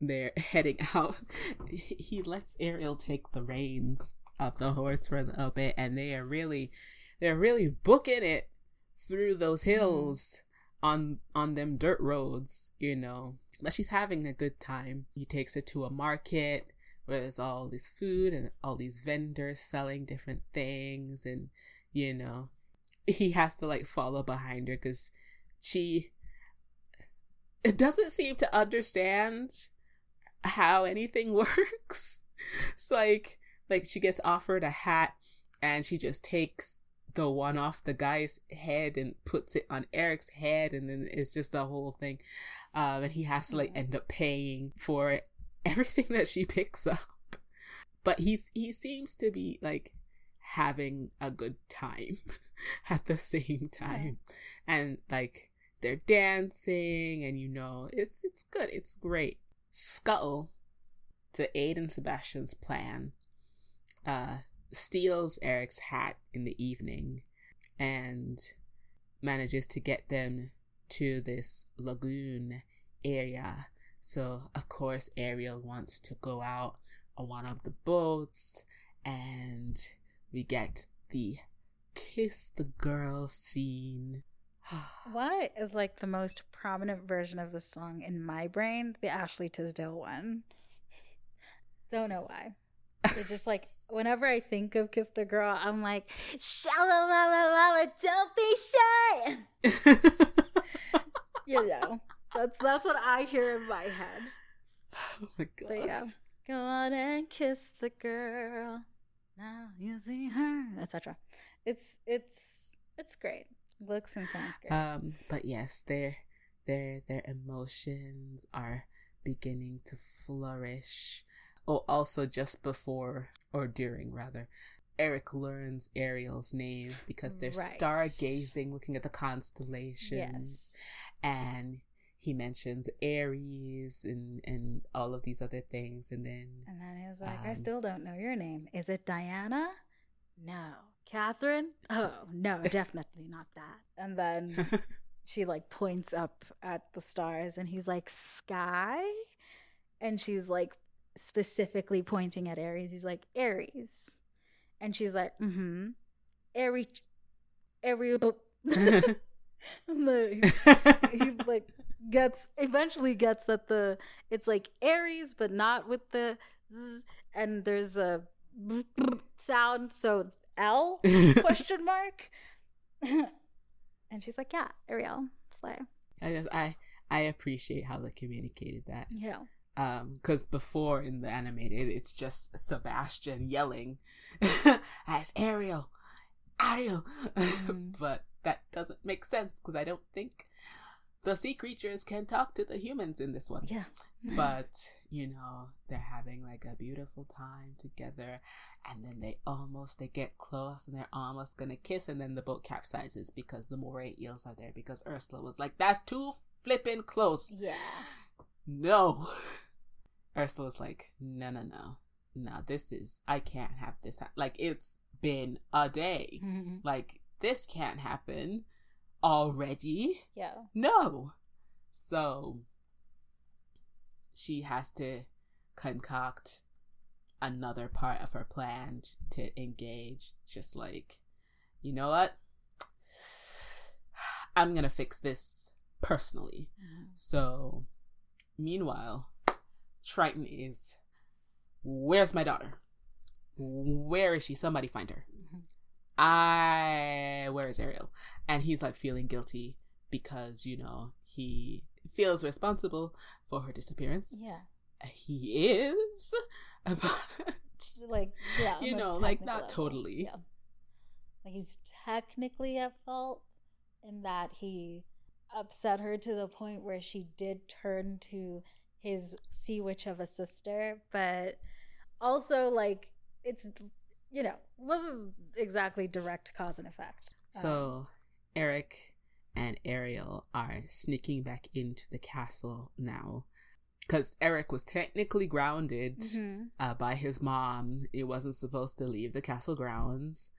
They're heading out. He lets Ariel take the reins of the horse for a little bit, and they are really, they're really booking it through those hills on on them dirt roads, you know. But she's having a good time. He takes her to a market where there's all this food and all these vendors selling different things and you know he has to like follow behind her because she it doesn't seem to understand how anything works it's like like she gets offered a hat and she just takes the one off the guy's head and puts it on Eric's head and then it's just the whole thing um and he has to like end up paying for it everything that she picks up. But he's he seems to be like having a good time at the same time. And like they're dancing and you know it's it's good, it's great. Scuttle to aid in Sebastian's plan uh steals Eric's hat in the evening and manages to get them to this lagoon area so, of course, Ariel wants to go out on one of the boats, and we get the kiss the girl scene. what is like the most prominent version of the song in my brain? The Ashley Tisdale one. Don't know why. It's just like whenever I think of Kiss the Girl, I'm like, shalala don't be shy. you know. That's that's what I hear in my head. Oh my god. But yeah. Go on and kiss the girl. Now you see her, etc. It's it's it's great. Looks and sounds great. Um, but yes, their their their emotions are beginning to flourish. Oh, also just before or during rather, Eric learns Ariel's name because they're Right. stargazing, looking at the constellations, yes. and he mentions Aries and and all of these other things, and then And then he's like, I Um, still don't know your name. Is it Diana? No. Catherine? Oh, no, definitely not that. And then she like points up at the stars and he's like, Sky? And she's like specifically pointing at Aries. He's like, Aries. And she's like, mm hmm. Aries. Aries. He, he like gets eventually gets that the it's like Aries but not with the and there's a sound so L question mark and she's like yeah Ariel slay I just I I appreciate how they communicated that. yeah Um, because before in the animated, it's just Sebastian yelling as Ariel, Ariel, Mhm. but that doesn't make sense because I don't think the sea creatures can talk to the humans in this one. yeah But you know, they're having like a beautiful time together, and then they almost they get close and they're almost gonna kiss, and then the boat capsizes because the moray eels are there because Ursula was like, "That's too flippin' close." yeah no. Ursula's like, no, no, no. No, this is, I can't have this. Ha-. Like, it's been a day. Mhm. Like, this can't happen already. yeah No. So, she has to concoct another part of her plan to engage. Just like, you know what? I'm gonna fix this personally. Mhm. So, meanwhile, Triton is, where's my daughter? Where is she? Somebody find her. I, where is Ariel? And he's like feeling guilty because, you know, he feels responsible for her disappearance. yeah He is, but like yeah You know, like, not totally. yeah like he's technically at fault in that he upset her to the point where she did turn to his sea witch of a sister but also like it's you know wasn't exactly direct cause and effect Um, So Eric and Ariel are sneaking back into the castle now. because Eric was technically grounded Mhm. uh, by his mom. He wasn't supposed to leave the castle grounds.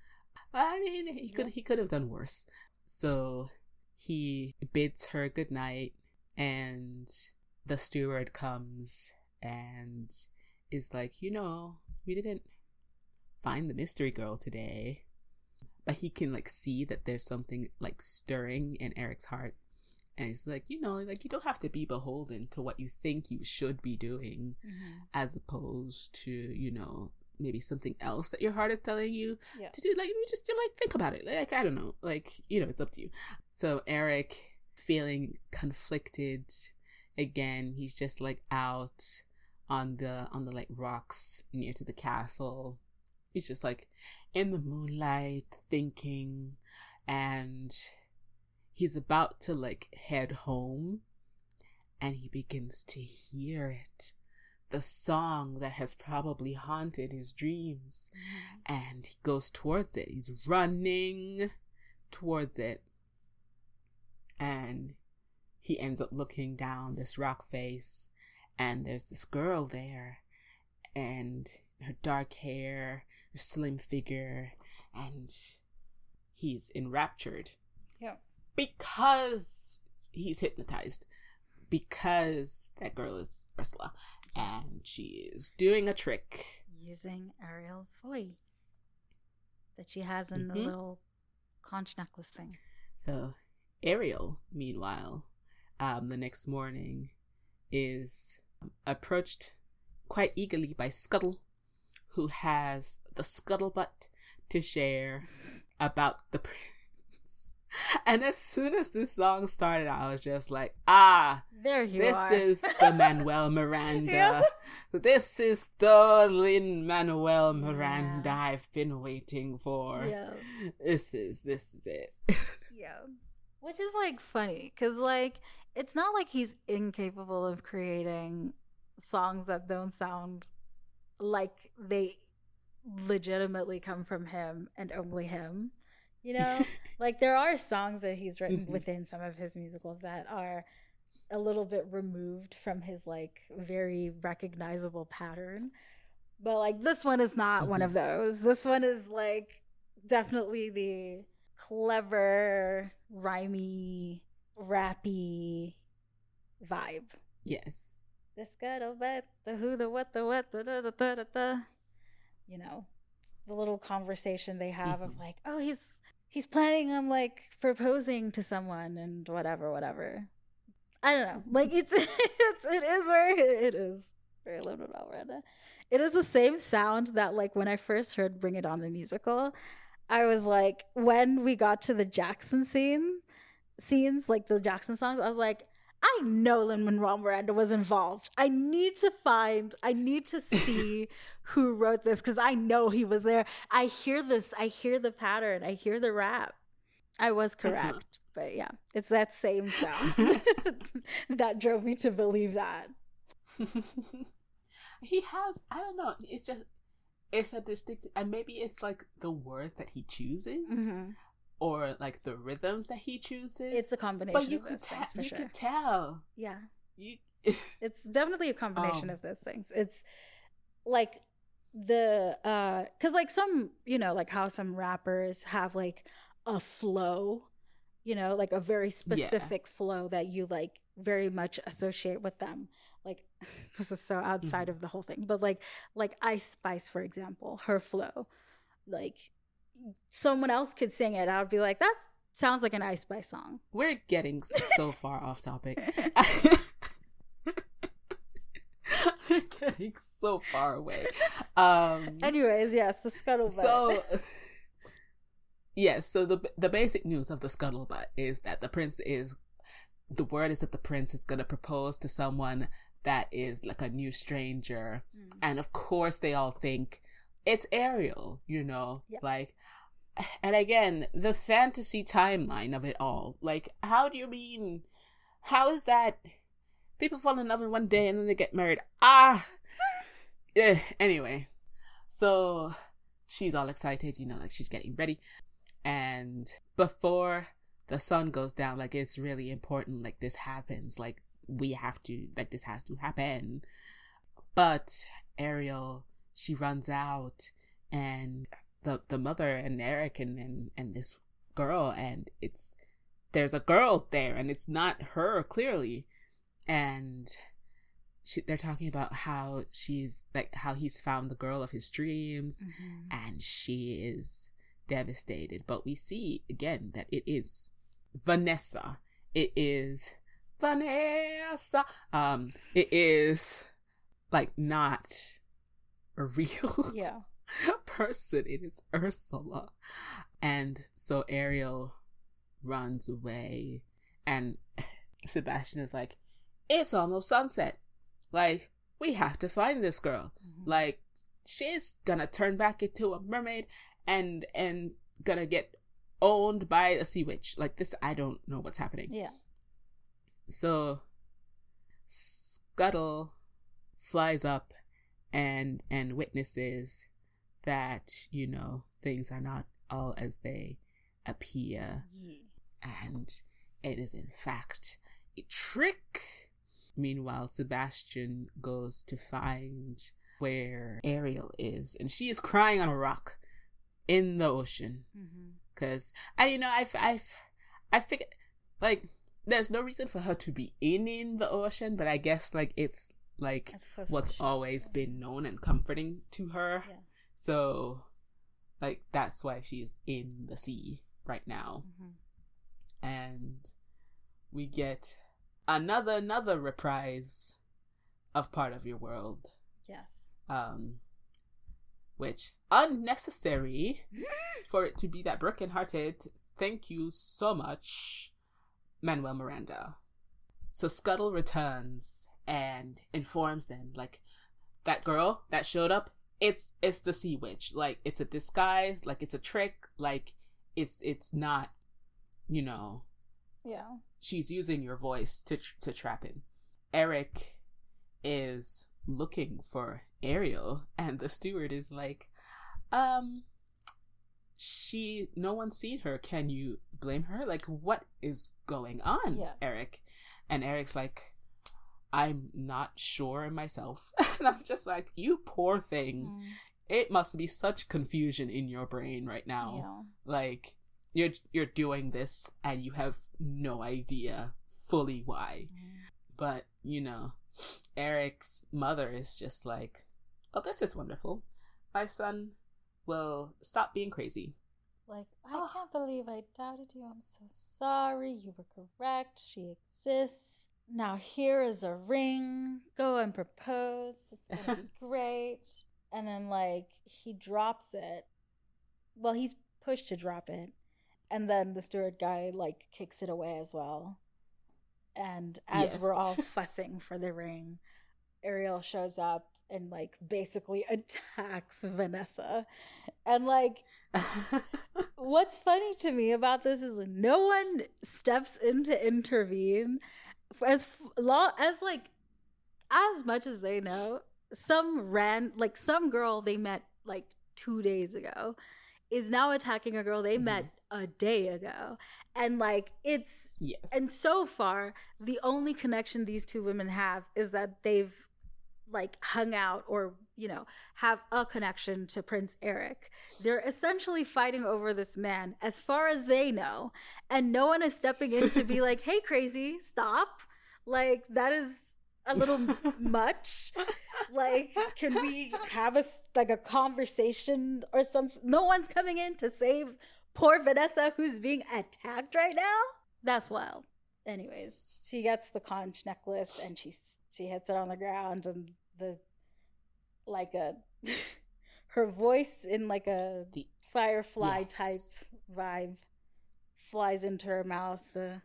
I mean, he could Yep. he could have done worse. So he bids her good night, and the steward comes and is like, you know, we didn't find the mystery girl today, but he can like see that there's something like stirring in Eric's heart. And he's like, you know, like you don't have to be beholden to what you think you should be doing Mhm. as opposed to you know maybe something else that your heart is telling you Yeah. to do like you just to like think about it. Like i don't know. Like you know it's up to you. So eric feeling conflicted again. He's just like out on the on the like rocks near to the castle. He's just like in the moonlight thinking and he's about to like head home and he begins to hear it the song that has probably haunted his dreams. And he goes towards it. He's running towards it. And he ends up looking down this rock face. And there's this girl there. And her dark hair her slim figure. And he's enraptured. Yeah. because he's hypnotized. Because that girl is Ursula and she is doing a trick. Using Ariel's voice that she has in the Mhm. little conch necklace thing. So Ariel, meanwhile, um, the next morning is approached quite eagerly by Scuttle, who has the scuttlebutt to share about the prince. And as soon as this song started, I was just like, ah, There you this are. is the Manuel Miranda. Yeah. This is the Lin Manuel Miranda Yeah. I've been waiting for. yeah. This is this is it. Yeah. Which is like funny because, like, it's not like he's incapable of creating songs that don't sound like they legitimately come from him and only him. You know, like there are songs that he's written Mhm. within some of his musicals that are a little bit removed from his like very recognizable pattern. But like this one is not one Mhm. of those. This one is like definitely the clever, rhymy, rappy vibe. yes. The scuttlebutt, the who, the what, the what, the da da da da da. You know, the little conversation they have of Mhm. like, oh, he's he's planning on like proposing to someone and whatever, whatever. I don't know. Like it's it's it is where it is. Very Lin Manuel Miranda. It is the same sound that like when I first heard Bring It On the musical, I was like when we got to the Jackson scene scenes, like the Jackson songs, I was like, I know Lin Manuel Miranda was involved. I need to find, I need to see who wrote this because I know he was there. I hear this, I hear the pattern, I hear the rap. I was correct, but yeah, it's that same sound that drove me to believe that. he has I don't know, it's just it's a distinct and maybe it's like the words that he chooses or like the rhythms that he chooses. It's a combination but you of could tell you sure. could tell. Yeah. You It's definitely a combination Um, of those things. It's like the uh cuz like some, you know, like how some rappers have like a flow, you know, like a very specific flow that you like very much associate with them. Like this is so outside Mhm. of the whole thing, but like like Ice Spice for example, her flow. Like someone else could sing it, I would be like that sounds like an Ice Spice song. we're getting so far off topic. getting so far away. Um Anyways, yes, the scuttlebutt. So, yes. So the the basic news of the scuttlebutt is that the prince is. The word is that the prince is going to propose to someone that is like a new stranger, Mm. and of course they all think it's Ariel. You know, Yeah. like. And again, the fantasy timeline of it all. Like, how do you mean? How is that? People fall in love in one day and then they get married. Ah! Yeah, anyway. So, she's all excited, you know, like she's getting ready. And before the sun goes down, like it's really important, like this happens. Like we have to like this has to happen. But Ariel, she runs out and the the mother and Eric and, and, and this girl and it's there's a girl there and it's not her clearly. And she, they're talking about how she's like how he's found the girl of his dreams Mhm. and she is devastated. But we see again that it is Vanessa. It is Vanessa. Um, it is like not a real Yeah. person. It is Ursula. And so Ariel runs away and Sebastian is like, It's almost sunset. Like, we have to find this girl. Mhm. Like, she's gonna turn back into a mermaid and and gonna get owned by a sea witch. Like this I don't know what's happening. Yeah. So Scuttle flies up and and witnesses that, you know, things are not all as they appear Yeah. and it is in fact a trick. Meanwhile, Sebastian goes to find where Ariel is, and she is crying on a rock in the ocean. Mhm. Cause I, you know, I've, I've, I figured like there's no reason for her to be in in the ocean, but I guess like it's like As close as what's always been known and comforting to her. Yeah. So, like that's why she's in the sea right now Mhm. and we get another another reprise of part of your world. Yes. um which unnecessary for it to be that broken-hearted. Thank you so much manuel miranda. So scuttle returns and informs them like that girl that showed up it's it's the sea witch. Like it's a disguise like it's a trick like it's it's not you know. Yeah. She's using your voice to tr- to trap him. Eric is looking for Ariel, and the steward is like, um, she, no one's seen her. Can you blame her? Like, what is going on, Yeah. Eric? And Eric's like, I'm not sure myself. and I'm just like, you poor thing. Mm. It must be such confusion in your brain right now Yeah. like you're you're doing this and you have no idea fully why but you know eric's mother is just like oh this is wonderful my son will stop being crazy Like, I Oh. can't believe I doubted you. I'm so sorry. You were correct. She exists. Now here is a ring. Go and propose. It's gonna be great. And then like he drops it. Well, he's pushed to drop it. And then the steward guy like kicks it away as well. And as we're all fussing for the ring, Ariel shows up and like basically attacks Vanessa. And like what's funny to me about this is no one steps in to intervene as long as like as much as they know some ran like some girl they met like two days ago is now attacking a girl they Mhm. met a day ago and like it's yes and so far, the only connection these two women have is that they've like hung out or, you know, have a connection to Prince Eric. They're essentially fighting over this man as far as they know. And no one is stepping in to be like, hey, crazy, stop. Like, that is a little much. Like, can we have a like a conversation or something? No one's coming in to save poor Vanessa who's being attacked right now. That's wild. Anyways, she gets the conch necklace and she she hits it on the ground and the like a her voice in like a firefly Yes. type vibe flies into her mouth. The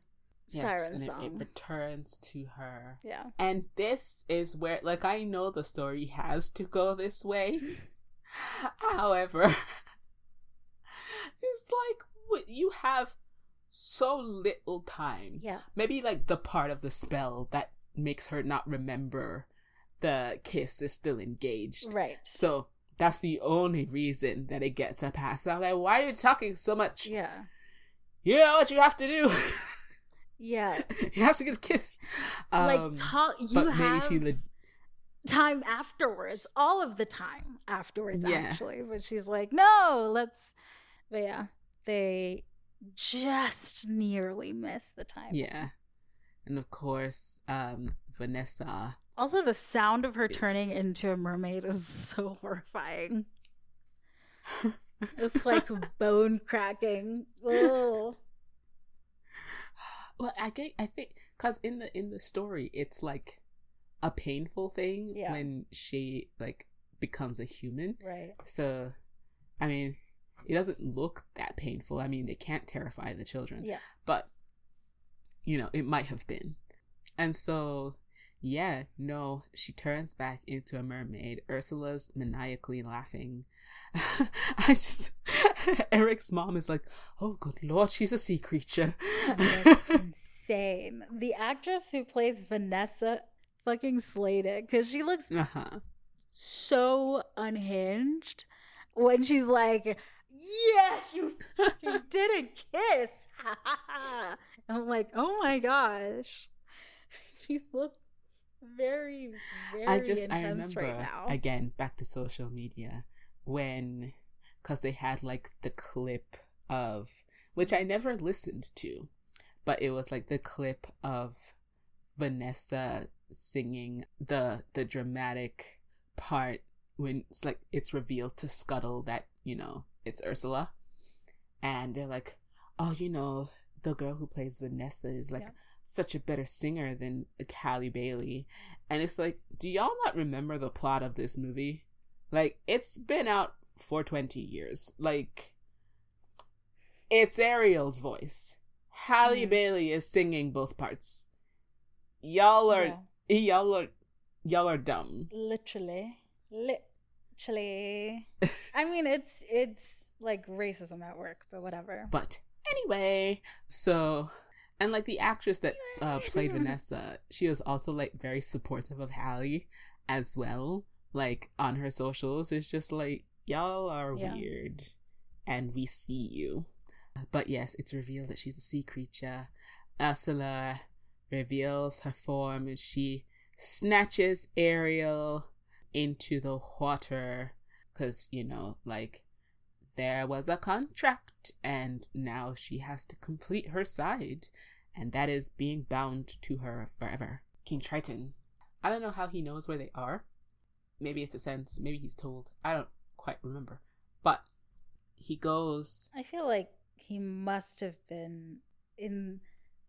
Yes, siren and it- song. it returns to her yeah. And this is where, like, I know the story has to go this way. However, it's like you have so little time. Yeah. Maybe, like, the part of the spell that makes her not remember the kiss is still engaged. Right. So that's the only reason that it gets a pass. I'm like, why are you talking so much? Yeah. You know what you have to do. Yeah. you have to get kissed. Um, like talk you but have maybe she time afterwards. All of the time afterwards, Yeah. actually. But she's like, no, let's but yeah. They just nearly miss the time. yeah. And of course, um, Vanessa. Also, the sound of her It's- turning into a mermaid is so horrifying. It's like bone cracking. Well, I get, I think, cause in the in the story, it's like a painful thing Yeah. when she like becomes a human. Right. So, I mean, it doesn't look that painful. I mean, they can't terrify the children, Yeah. but you know, it might have been. And so, yeah, no, she turns back into a mermaid. Ursula's maniacally laughing. I just, Eric's mom is like, oh, good lord, she's a sea creature. Insane. The actress who plays Vanessa fucking slayed it because she looks uh-huh. so unhinged when she's like, "Yes, you fucking didn't kiss." I'm like, "Oh my gosh, you look very, very I just I intense remember right now." again back to social media when because they had like the clip of which I never listened to, but it was like the clip of Vanessa singing the the dramatic part when it's like it's revealed to Scuttle that you know it's Ursula, and they're like, oh, you know, the girl who plays Vanessa is like Yeah. Such a better singer than Halle Bailey, and it's like, do y'all not remember the plot of this movie? Like, it's been out for 20 years. Like, it's Ariel's voice. Halle Mhm. Bailey is singing both parts. Y'all are, Yeah. y'all are, y'all are dumb. literally, literally. I mean, it's it's like racism at work, but whatever. But anyway, so and like the actress that uh, played Vanessa, she was also like very supportive of Halle as well. Like on her socials, it's just like y'all are Yeah. weird, and we see you. But yes, it's revealed that she's a sea creature. Ursula reveals her form, and she snatches Ariel into the water because you know, like there was a contract and now she has to complete her side and that is being bound to her forever king triton i don't know how he knows where they are maybe it's a sense maybe he's told i don't quite remember but he goes I feel like he must have been in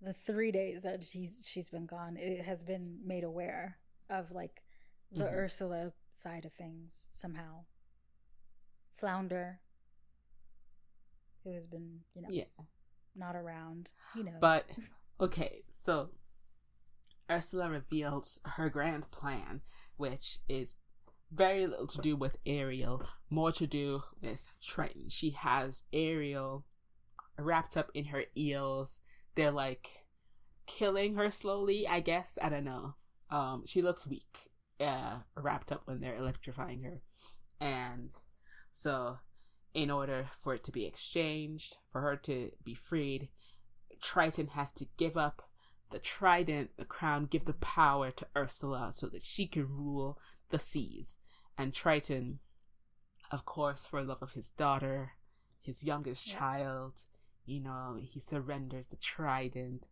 the three days that she's she's been gone. It has been made aware of like the Mhm. Ursula side of things somehow. Flounder, who has been you know yeah not around, he knows. But okay, so Ursula reveals her grand plan, which is very little to do with Ariel, more to do with Triton. She has Ariel wrapped up in her eels. They're like killing her slowly, I guess. I don't know. Um, she looks weak, uh, wrapped up when they're electrifying her. And so, in order for it to be exchanged, for her to be freed, Triton has to give up the trident, the crown, give the power to Ursula so that she can rule the seas. And Triton, of course, for love of his daughter, his youngest Yeah. child, you know, he surrenders the trident.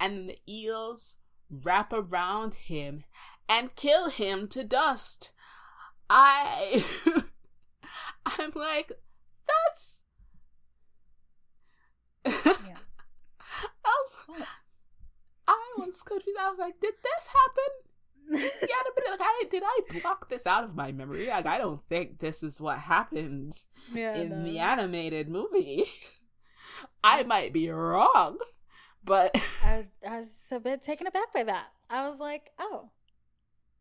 And the eels wrap around him and kill him to dust. I. I'm like, that's. yeah. I was, I was confused. I was like, did this happen? Yeah, but like, I did I block this out of my memory? Like, I don't think this is what happened yeah, in no. the animated movie. I might be wrong, but I, I was a bit taken aback by that. I was like, oh,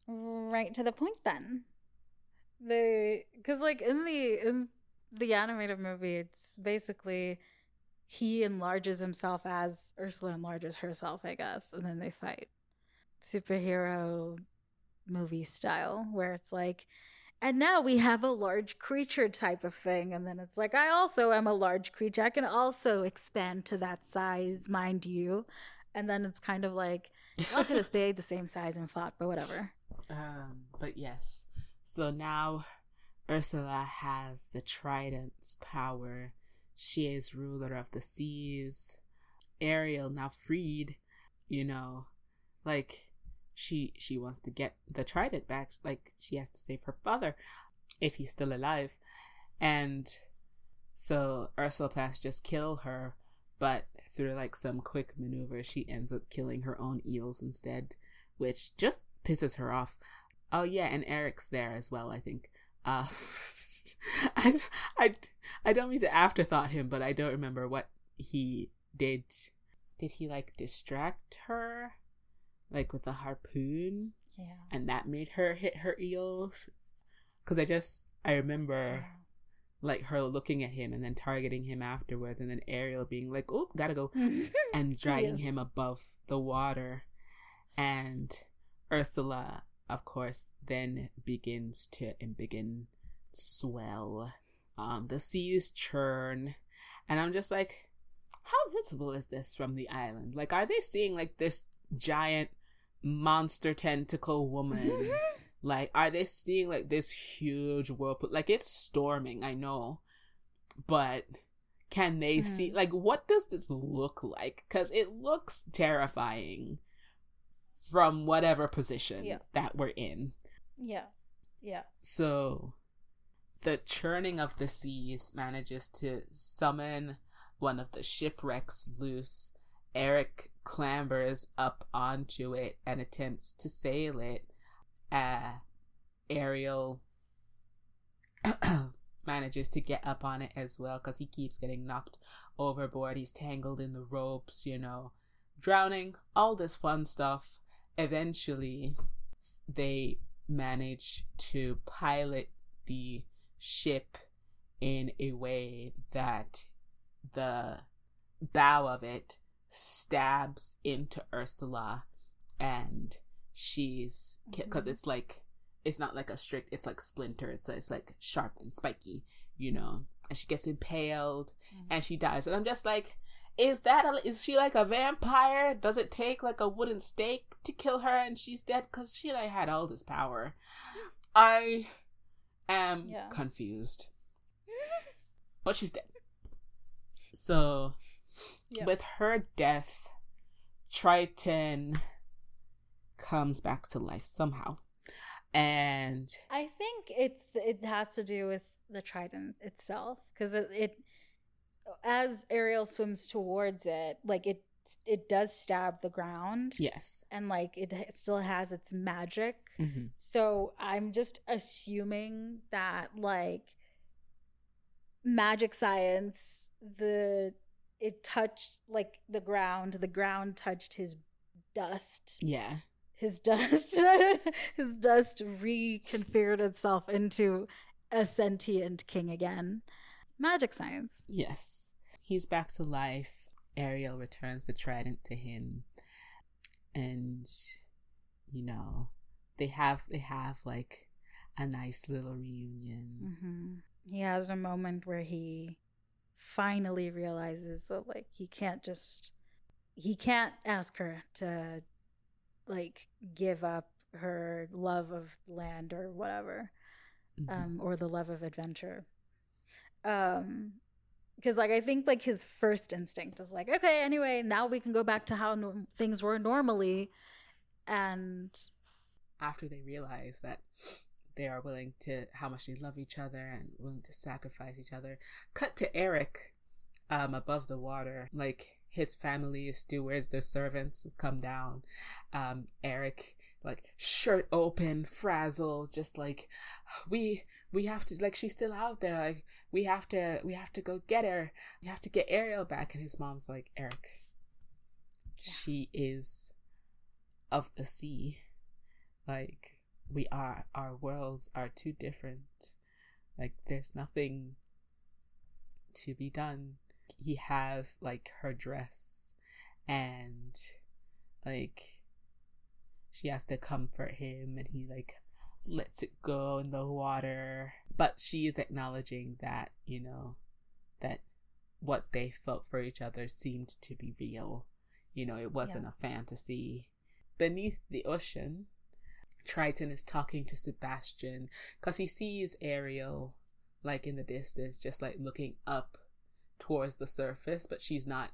right to the point then. The because like in the in the animated movie, it's basically he enlarges himself as Ursula enlarges herself, I guess, and then they fight. Superhero movie style, where it's like, and now we have a large creature type of thing, and then it's like, I also am a large creature. I can also expand to that size, mind you. and then it's kind of like y'all could have stayed the same size and fought, but whatever. Um, but yes. So now Ursula has the trident's power. She is ruler of the seas. Ariel now freed, you know, like she she wants to get the trident back. Like she has to save her father if he's still alive. And so Ursula plans to just kill her, but through like some quick maneuver, she ends up killing her own eels instead, which just pisses her off. Oh yeah, and Eric's there as well, I think. Uh, I, I, I don't mean to afterthought him, but I don't remember what he did. Did he like distract her, like with a harpoon? Yeah. And that made her hit her eel? Because I just I remember like her looking at him and then targeting him afterwards, and then Ariel being like, "Oh, gotta go," and dragging Yes. him above the water, and Ursula, of course, then begins to and begin swell. Um, the seas churn, and I'm just like, how visible is this from the island? Like, are they seeing like this giant monster tentacle woman? like, are they seeing like this huge whirlpool? Like, it's storming, I know, but can they see like what does this look like? Because it looks terrifying from whatever position Yeah. that we're in. yeah. Yeah. So, the churning of the seas manages to summon one of the shipwrecks loose. Eric clambers up onto it and attempts to sail it. Uh, Ariel manages to get up on it as well because he keeps getting knocked overboard. He's tangled in the ropes, you know, drowning, all this fun stuff. Eventually, they manage to pilot the ship in a way that the bow of it stabs into Ursula and she's because it's like it's not like a strict it's like splinter it's, it's like sharp and spiky you know? And she gets impaled Mhm. and she dies. And i'm just like is that a, is she like a vampire? Does it take like a wooden stake to kill her and she's dead? Because she like had all this power. I am Yeah. confused. But she's dead. So with her death triton comes back to life somehow. And I think it's it has to do with the trident itself because it, it as Ariel swims towards it, like it it does stab the ground yes and like it, it still has its magic. Mhm. So I'm just assuming that like magic science, the it touched like the ground, the ground touched his dust yeah his dust his dust reconfigured itself into a sentient king again magic science Yes. He's back to life. Ariel returns the trident to him. And you know, they have they have like a nice little reunion. hmm he has a moment where he finally realizes that like he can't just he can't ask her to like give up her love of land or whatever Mhm. um, or the love of adventure. Um, because like I think like his first instinct is like, okay, anyway, now we can go back to how norm- things were normally, and After they realize that they are willing to how much they love each other and willing to sacrifice each other. Cut to Eric um above the water. Like his family is stewards, their servants come down. Um Eric like shirt open, frazzled, just like we we have to like she's still out there, like we have to we have to go get her. We have to get Ariel back and his mom's like, Eric, she is of the sea. Like we are our worlds are too different. Like there's nothing to be done. He has like her dress and like she has to comfort him and he like lets it go in the water. But she is acknowledging that, you know, that what they felt for each other seemed to be real you know, it wasn't yeah. a fantasy. Beneath the ocean, Triton is talking to Sebastian because he sees Ariel like in the distance, just like looking up towards the surface, but she's not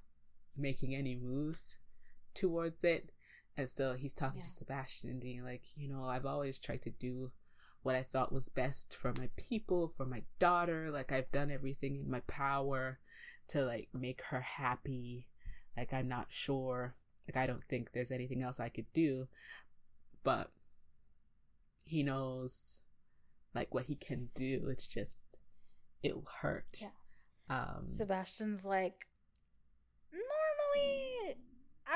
making any moves towards it. And so he's talking yeah. to Sebastian, being like, you know, I've always tried to do what I thought was best for my people, for my daughter. Like, I've done everything in my power to, like, make her happy. Like, I'm not sure. Like, I don't think there's anything else I could do. But he knows, like, what he can do. It's just, it'll hurt. Yeah. Um, Sebastian's like, normally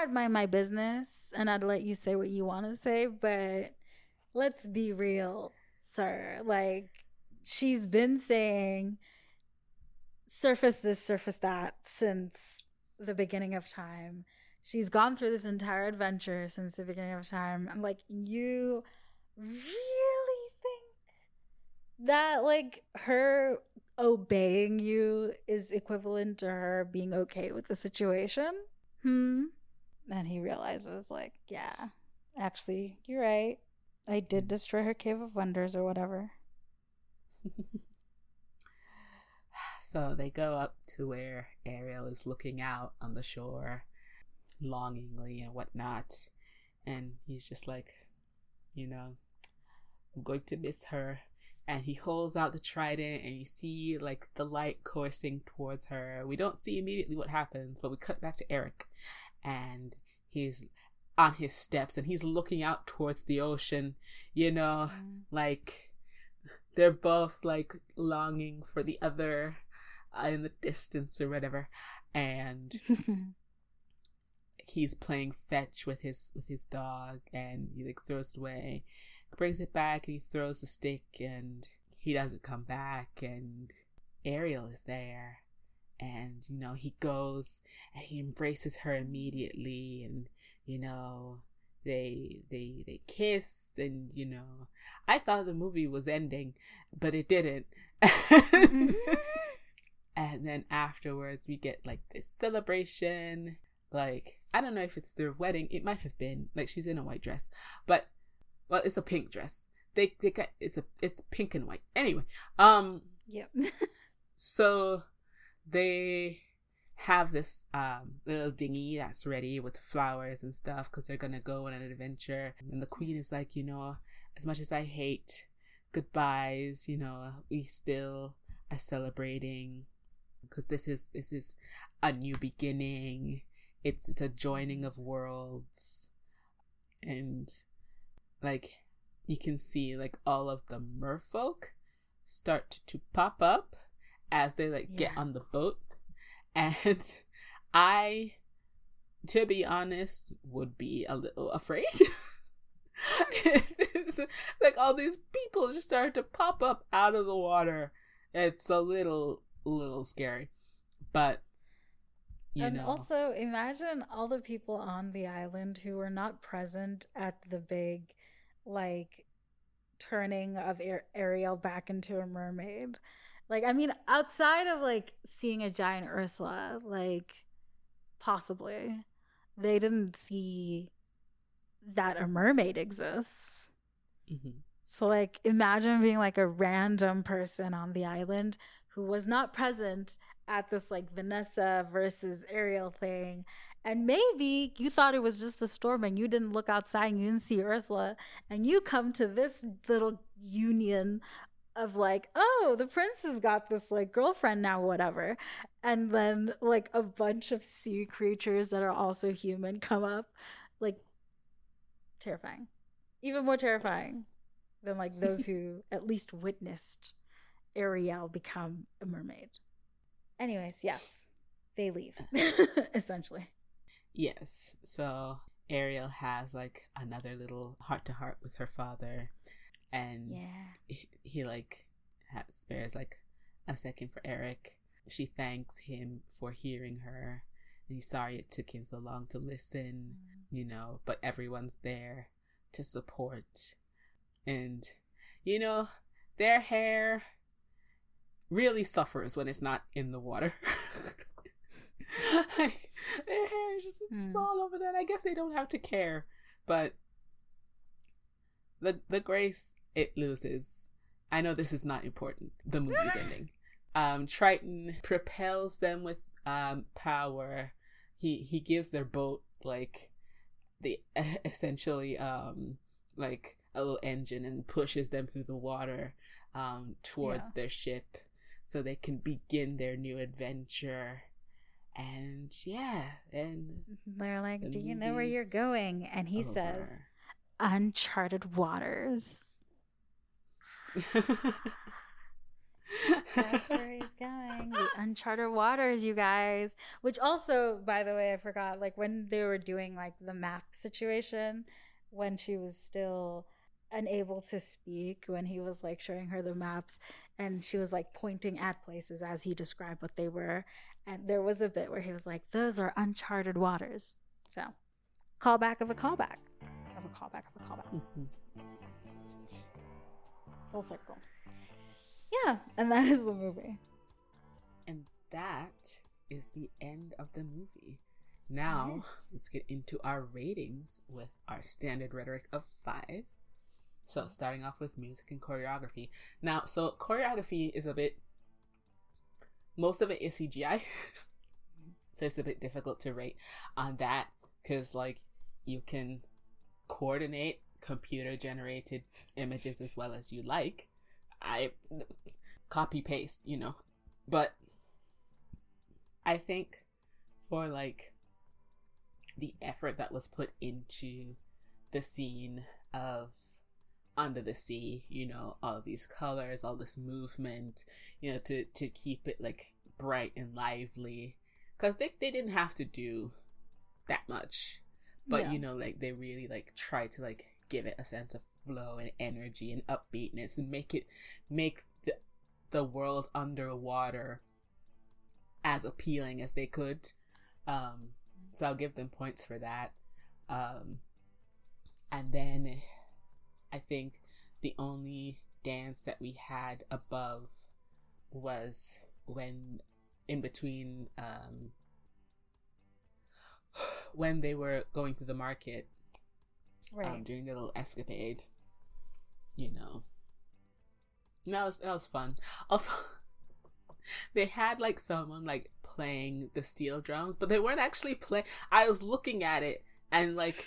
I'd mind my business and I'd let you say what you want to say, but let's be real, sir. Like, she's been saying surface this, surface that since the beginning of time. She's gone through this entire adventure since the beginning of time. I'm like, you really think that, like, her obeying you is equivalent to her being okay with the situation? Hmm. And he realizes, like, yeah, actually, you're right. I did destroy her cave of wonders or whatever. so they go up to where Ariel is looking out on the shore longingly and whatnot. And he's just like, you know, I'm going to miss her and he holds out the trident and you see like the light coursing towards her. We don't see immediately what happens, but we cut back to Eric and he's on his steps and he's looking out towards the ocean, you know, mm. like they're both like longing for the other uh, in the distance or whatever and he's playing fetch with his with his dog and he like throws it away brings it back and he throws the stick and he doesn't come back and Ariel is there and you know he goes and he embraces her immediately and you know they they they kiss and you know I thought the movie was ending but it didn't and then afterwards we get like this celebration like I don't know if it's their wedding it might have been like she's in a white dress but well, it's a pink dress. They they got it's a it's pink and white. Anyway, um. Yep. so they have this um little dinghy that's ready with flowers and stuff because they're gonna go on an adventure. And the queen is like, you know, as much as I hate goodbyes, you know, we still are celebrating because this is this is a new beginning. It's it's a joining of worlds, and like you can see like all of the merfolk start to pop up as they like yeah. get on the boat and i to be honest would be a little afraid like all these people just started to pop up out of the water it's a little little scary but you and know. also imagine all the people on the island who were not present at the big like turning of Ariel back into a mermaid. Like, I mean, outside of like seeing a giant Ursula, like possibly they didn't see that a mermaid exists. Mm-hmm. So, like, imagine being like a random person on the island who was not present at this like Vanessa versus Ariel thing and maybe you thought it was just a storm and you didn't look outside and you didn't see Ursula. And you come to this little union of like, oh, the prince has got this like girlfriend now, whatever. And then like a bunch of sea creatures that are also human come up. Like, terrifying. Even more terrifying than like those who at least witnessed Ariel become a mermaid. Anyways, yes, they leave, essentially. Yes. So Ariel has like another little heart to heart with her father, and yeah, he, he like has, spares like a second for Eric. She thanks him for hearing her, and he's sorry it took him so long to listen. Mm. You know, but everyone's there to support, and you know their hair really suffers when it's not in the water. like, their hair is just it's just Hmm. all over that. I guess they don't have to care, but the the grace it loses. I know this is not important. The movie's ending. Um, Triton propels them with um power. He he gives their boat like the essentially um like a little engine and pushes them through the water um towards Yeah. their ship so they can begin their new adventure. And yeah, and They're like, "Do you know where you're going?" And he says, over. "Uncharted waters." That's where he's going. The uncharted waters, you guys. Which also, by the way, I forgot. Like when they were doing like the map situation, when she was still unable to speak, when he was like showing her the maps, and she was like pointing at places as he described what they were. And there was a bit where he was like, "Those are uncharted waters." So, callback of a mm-hmm. callback of a callback of a callback. Mhm. Full circle. Yeah, and that is the movie. And that is the end of the movie. Now, Nice. let's get into our ratings with our standard rhetoric of five. So, starting off with music and choreography. Now, so choreography is a bit. Most of it is CGI. so, it's a bit difficult to rate on that because, like, you can coordinate computer generated images as well as you like. I copy paste, you know. But I think for like the effort that was put into the scene of under the sea, you know, all these colors, all this movement, you know, to to keep it like bright and lively cuz they they didn't have to do that much. But Yeah. you know, like they really like try to like give it a sense of flow and energy and upbeatness and make it make the the world underwater as appealing as they could. Um, so I'll give them points for that. Um, and then I think the only dance that we had above was when in between um, when they were going through the market right. um, doing their little escapade. You know, And that was that was fun. Also, they had like someone like playing the steel drums, but they weren't actually play. I was looking at it and like.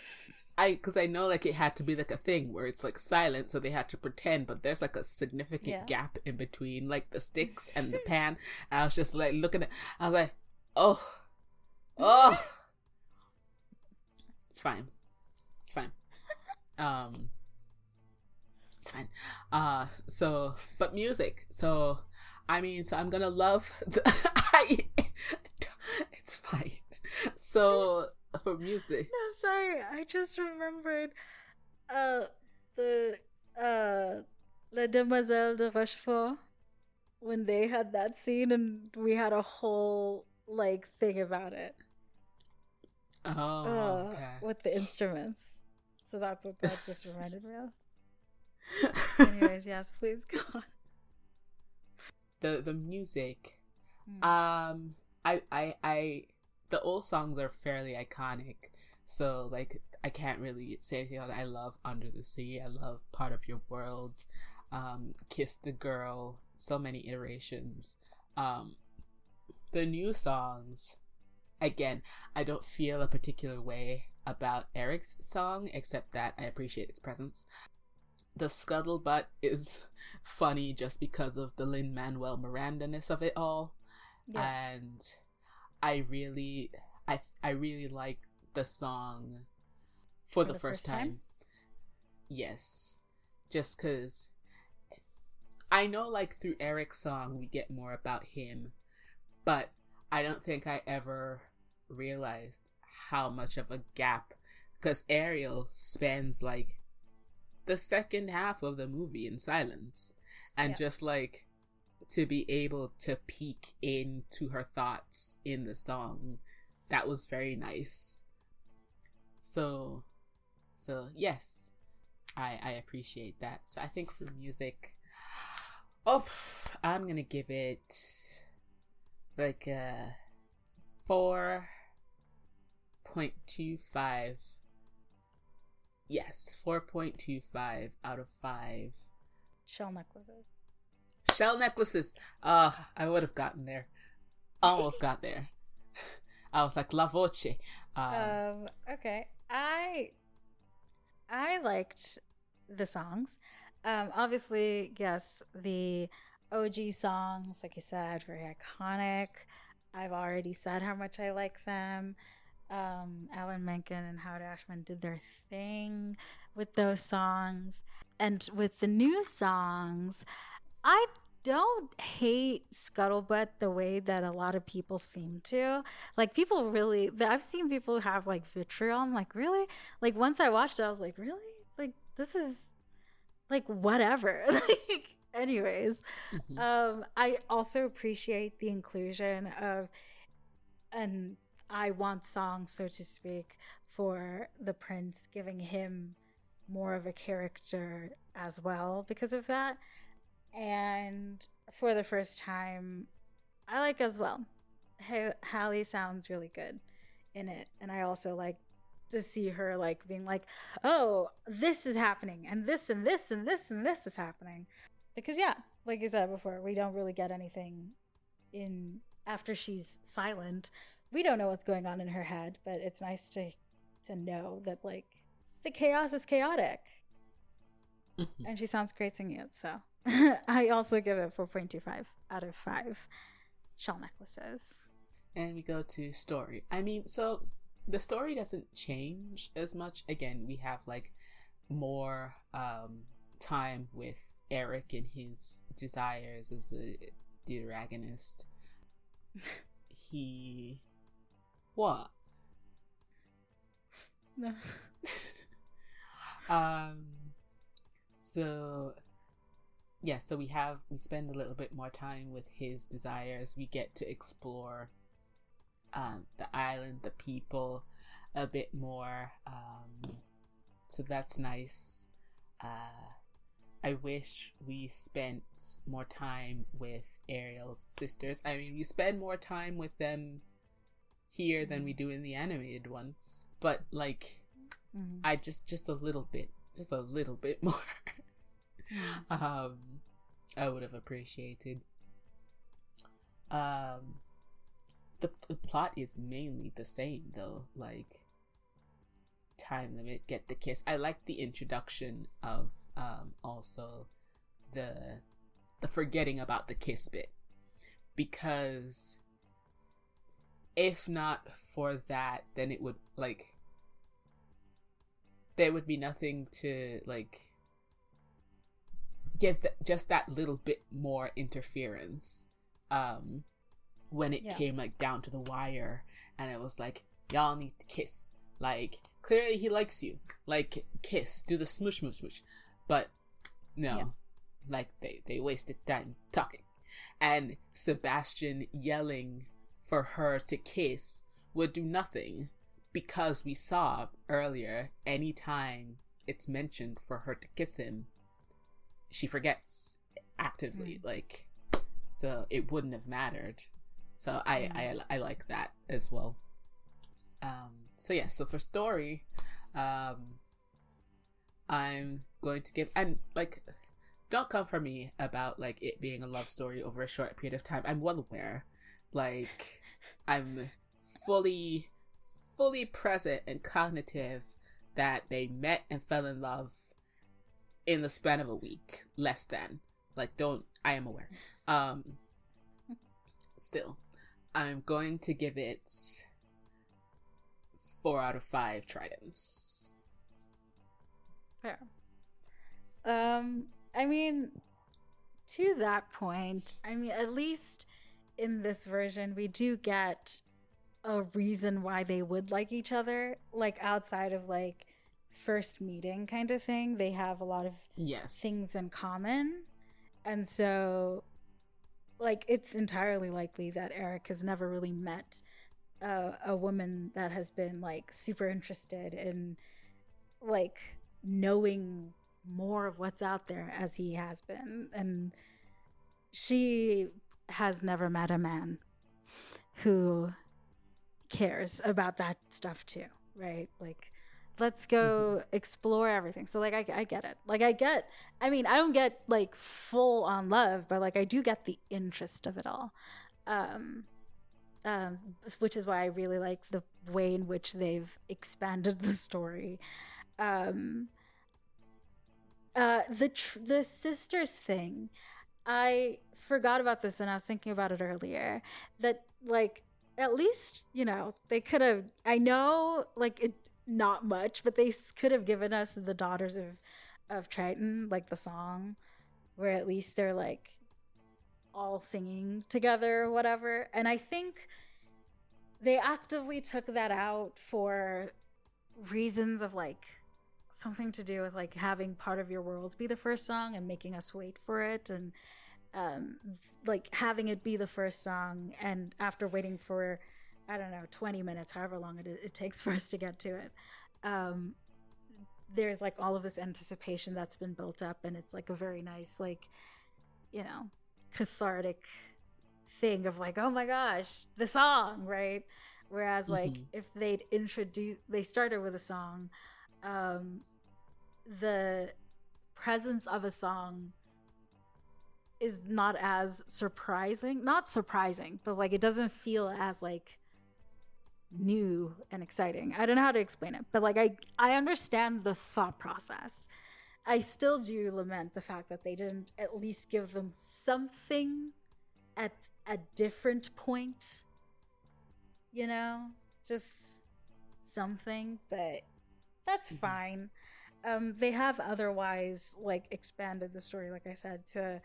I, cause I know like it had to be like a thing where it's like silent, so they had to pretend, but there's like a significant Yeah. gap in between like the sticks and the pan. And I was just like looking at, I was like, oh, oh, it's fine, it's fine. Um, it's fine. Uh, so, but music. So, I mean, so I'm gonna love the. I, it's fine. So for music, No, sorry, I just remembered uh the uh La Demoiselle de Rochefort when they had that scene and we had a whole like thing about it. Oh, uh, okay. with the instruments. So that's what that just reminded me of. Anyways, yes, please go on. the the music. Hmm. Um, I I I the old songs are fairly iconic, so like I can't really say anything it. I love Under the Sea. I love Part of Your World. Um, Kiss the Girl. So many iterations. Um, the new songs. Again, I don't feel a particular way about Eric's song, except that I appreciate its presence. The scuttlebutt is funny just because of the Lin Manuel Miranda ness of it all yeah. and I really, I I really like the song for, the, first, time. Yes, just because I know, like through Eric's song, we get more about him, but I don't think I ever realized how much of a gap because Ariel spends like the second half of the movie in silence. And Yeah. just like to be able to peek into her thoughts in the song that was very nice. So so yes i i appreciate that. So i think for music oh i'm gonna give it like uh 4.25. Yes, 4.25 out of 5. Shell necklaces. Shell necklaces. Uh, I would have gotten there. Almost got there. I was like, La Voce. Um, um, okay. I I liked the songs. Um, obviously, yes, the OG songs, like you said, very iconic. I've already said how much I like them. Um, Alan Menken and Howard Ashman did their thing with those songs. And with the new songs, I don't hate Scuttlebutt the way that a lot of people seem to. Like people really I've seen people have like vitriol. I'm like, really? Like once I watched it, I was like, really? Like this is like whatever. like anyways. Mm-hmm. Um I also appreciate the inclusion of an I want song, so to speak, for the prince, giving him more of a character as well because of that and for the first time, I like as well. H- Halle sounds really good in it, and I also like to see her like being like, "Oh, this is happening, and this and this and this and this is happening," because yeah, like you said before, we don't really get anything in after she's silent. We don't know what's going on in her head, but it's nice to to know that like the chaos is chaotic, mm-hmm. and she sounds great singing it. So I also give it 4.25 out of 5 shell necklaces. And we go to story. I mean, so the story doesn't change as much. Again, we have like more um, time with Eric and his desires as a deuteragonist. he. What? No. um. So yeah, so we have we spend a little bit more time with his desires. We get to explore um, the island, the people, a bit more. Um, so that's nice. Uh, I wish we spent more time with Ariel's sisters. I mean, we spend more time with them here than we do in the animated one, but like, mm-hmm. I just just a little bit, just a little bit more. um, I would have appreciated. Um, the the plot is mainly the same though. Like time limit, get the kiss. I like the introduction of um also the the forgetting about the kiss bit because if not for that, then it would like there would be nothing to like give th- just that little bit more interference um when it yeah. came like down to the wire. And it was like y'all need to kiss. Like clearly he likes you. Like kiss. Do the smoosh smoosh smoosh. But no. Yeah. like they they wasted time talking. And sebastian yelling for her to kiss would do nothing because we saw earlier anytime it's mentioned for her to kiss him she forgets actively, mm. like so it wouldn't have mattered. So I, mm. I I like that as well. Um, so yeah, so for story, um, I'm going to give and like don't come for me about like it being a love story over a short period of time. I'm well aware. Like I'm fully fully present and cognitive that they met and fell in love in the span of a week, less than. Like, don't. I am aware. Um, still, I'm going to give it four out of five tridents. Fair. Um, I mean, to that point, I mean, at least in this version, we do get a reason why they would like each other, like outside of like first meeting kind of thing. They have a lot of yes. things in common. And so like it's entirely likely that Eric has never really met uh, a woman that has been like super interested in like knowing more of what's out there as he has been and she has never met a man who cares about that stuff too, right? Like let's go mm-hmm. explore everything. So like I, I get it. Like I get I mean, I don't get like full on love, but like I do get the interest of it all. Um um which is why I really like the way in which they've expanded the story. Um uh the tr- the sisters thing. I forgot about this and I was thinking about it earlier that like at least you know they could have i know like it not much but they could have given us the daughters of of triton like the song where at least they're like all singing together or whatever. And i think they actively took that out for reasons of like something to do with like having part of your world be the first song and making us wait for it and um, like having it be the first song, and after waiting for I don't know 20 minutes, however long it, it takes for us to get to it, um, there's like all of this anticipation that's been built up, and it's like a very nice like you know cathartic thing of like oh my gosh the song right whereas like mm-hmm. if they'd introduce they started with a song um the presence of a song is not as surprising. Not surprising, but like it doesn't feel as like new and exciting. I don't know how to explain it, but like I I understand the thought process. I still do lament the fact that they didn't at least give them something at a different point. You know, just something, but that's mm-hmm. fine. Um, they have otherwise like expanded the story, like I said, to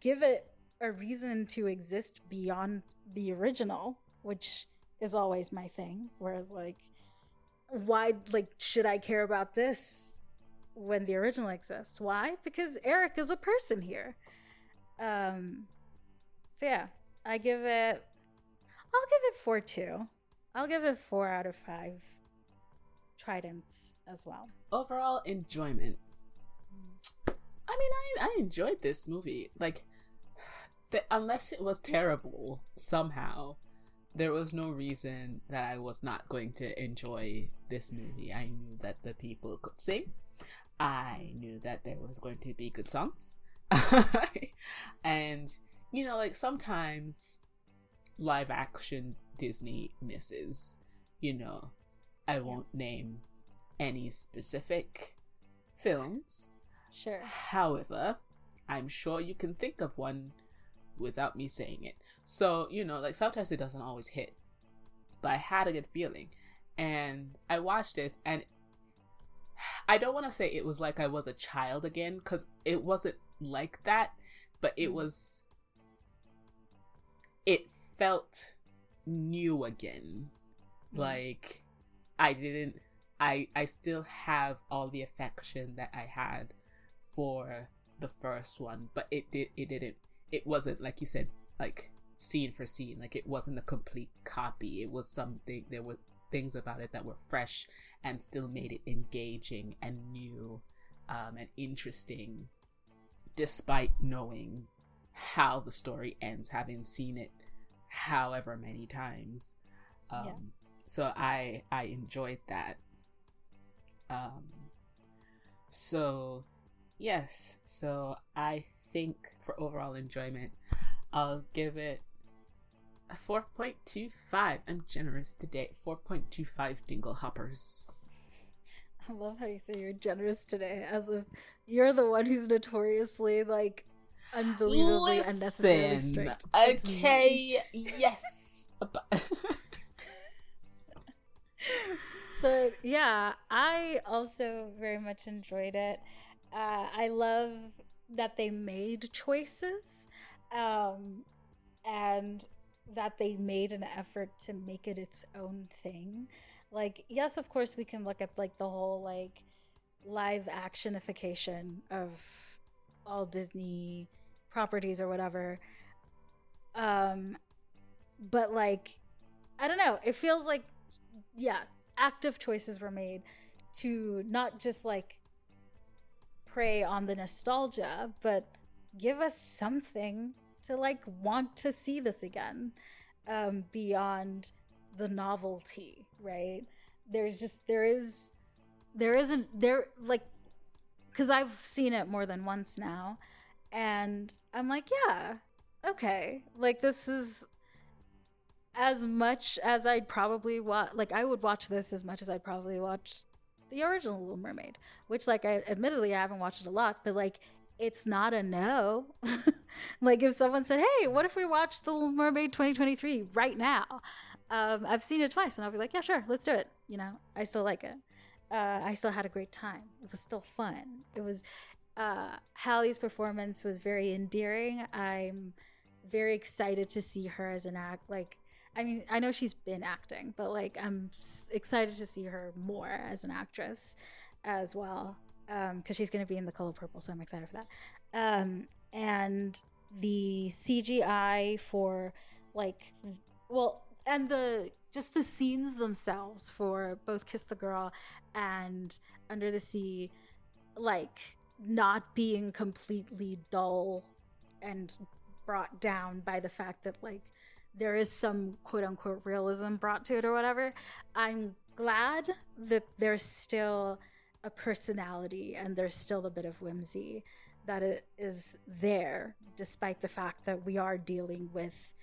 give it a reason to exist beyond the original, which is always my thing. Whereas, like, why, like, should I care about this when the original exists? Why? Because Eric is a person here. Um, so yeah, I give it. I'll give it four two. I'll give it four out of five. Tridents as well. Overall enjoyment. I mean, I I enjoyed this movie. Like, the, unless it was terrible somehow, there was no reason that I was not going to enjoy this movie. I knew that the people could sing. I knew that there was going to be good songs. and you know, like sometimes live action Disney misses. You know, I won't name any specific films, Sure. However, I'm sure you can think of one without me saying it. So, you know, like sometimes it doesn't always hit. But I had a good feeling. And I watched this and I don't want to say it was like I was a child again cuz it wasn't like that, but it mm. was it felt new again. Mm. Like I didn't I I still have all the affection that I had for the first one, but it did it didn't it wasn't like you said like scene for scene like it wasn't a complete copy. It was something there were things about it that were fresh and still made it engaging and new um, and interesting despite knowing how the story ends having seen it however many times. Um, yeah. so i i enjoyed that. Um so yes, so I think for overall enjoyment, I'll give it a 4.25. I'm generous today. 4.25 dinglehoppers. I love how you say you're generous today, as if you're the one who's notoriously like unbelievably Listen, unnecessarily strict. Okay, yes. but yeah, I also very much enjoyed it. Uh, I love that they made choices um, and that they made an effort to make it its own thing. Like, yes, of course, we can look at like the whole like live actionification of all Disney properties or whatever. Um, but like, I don't know. It feels like, yeah, active choices were made to not just like prey on the nostalgia, but give us something to like want to see this again um, beyond the novelty, right? There's just there is there isn't there like because I've seen it more than once now, and I'm like, yeah, okay, like this is as much as I'd probably watch. Like I would watch this as much as I'd probably watch the original Little Mermaid, which like I admittedly I haven't watched it a lot, but like it's not a no. like if someone said, "Hey, what if we watch The Little Mermaid 2023 right now?" Um, I've seen it twice, and I'll be like, "Yeah, sure, let's do it." You know, I still like it. Uh, I still had a great time. It was still fun. It was uh, Halle's performance was very endearing. I'm very excited to see her as an act. Like, I mean, I know she's been acting, but like, I'm excited to see her more as an actress as well because um, she's going to be in the color purple, so I'm excited for that. Um, and the CGI for like, well, and the just the scenes themselves for both Kiss the Girl and Under the Sea, like not being completely dull and brought down by the fact that like there is some quote unquote realism brought to it or whatever. I'm glad that there's still a personality and there's still a bit of whimsy that is there despite the fact that we are dealing with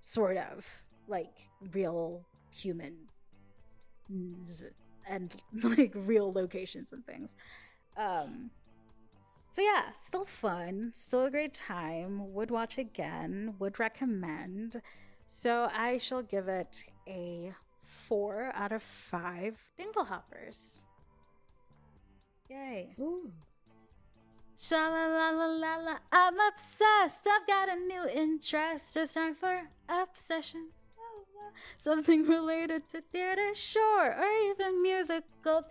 sort of like real humans and like real locations and things um so yeah still fun still a great time would watch again would recommend so i shall give it a four out of five dinglehoppers Yay. Ooh. Sha la la la la la. I'm obsessed. I've got a new interest. It's time for obsessions. Oh, Something related to theater, sure, or even musicals.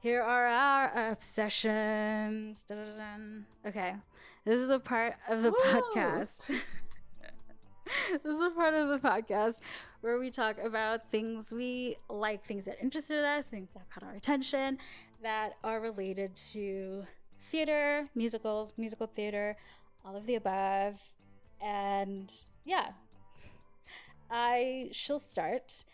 Here are our obsessions. Dun-dun-dun. Okay, this is a part of the Whoa. podcast. this is a part of the podcast where we talk about things we like, things that interested us, things that caught our attention, that are related to theater, musicals, musical theater, all of the above. And yeah, I shall start.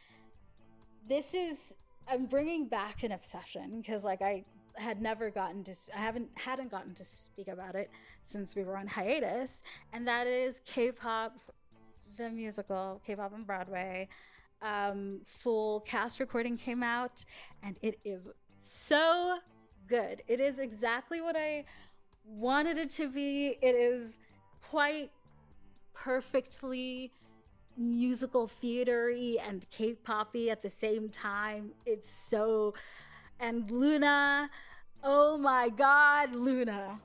This is I'm bringing back an obsession because like I had never gotten to I haven't hadn't gotten to speak about it since we were on hiatus and that is K-pop the musical K-pop on Broadway um, full cast recording came out and it is so good. It is exactly what I wanted it to be. It is quite perfectly musical theatery and K-poppy at the same time. It's so and Luna, oh my god, Luna.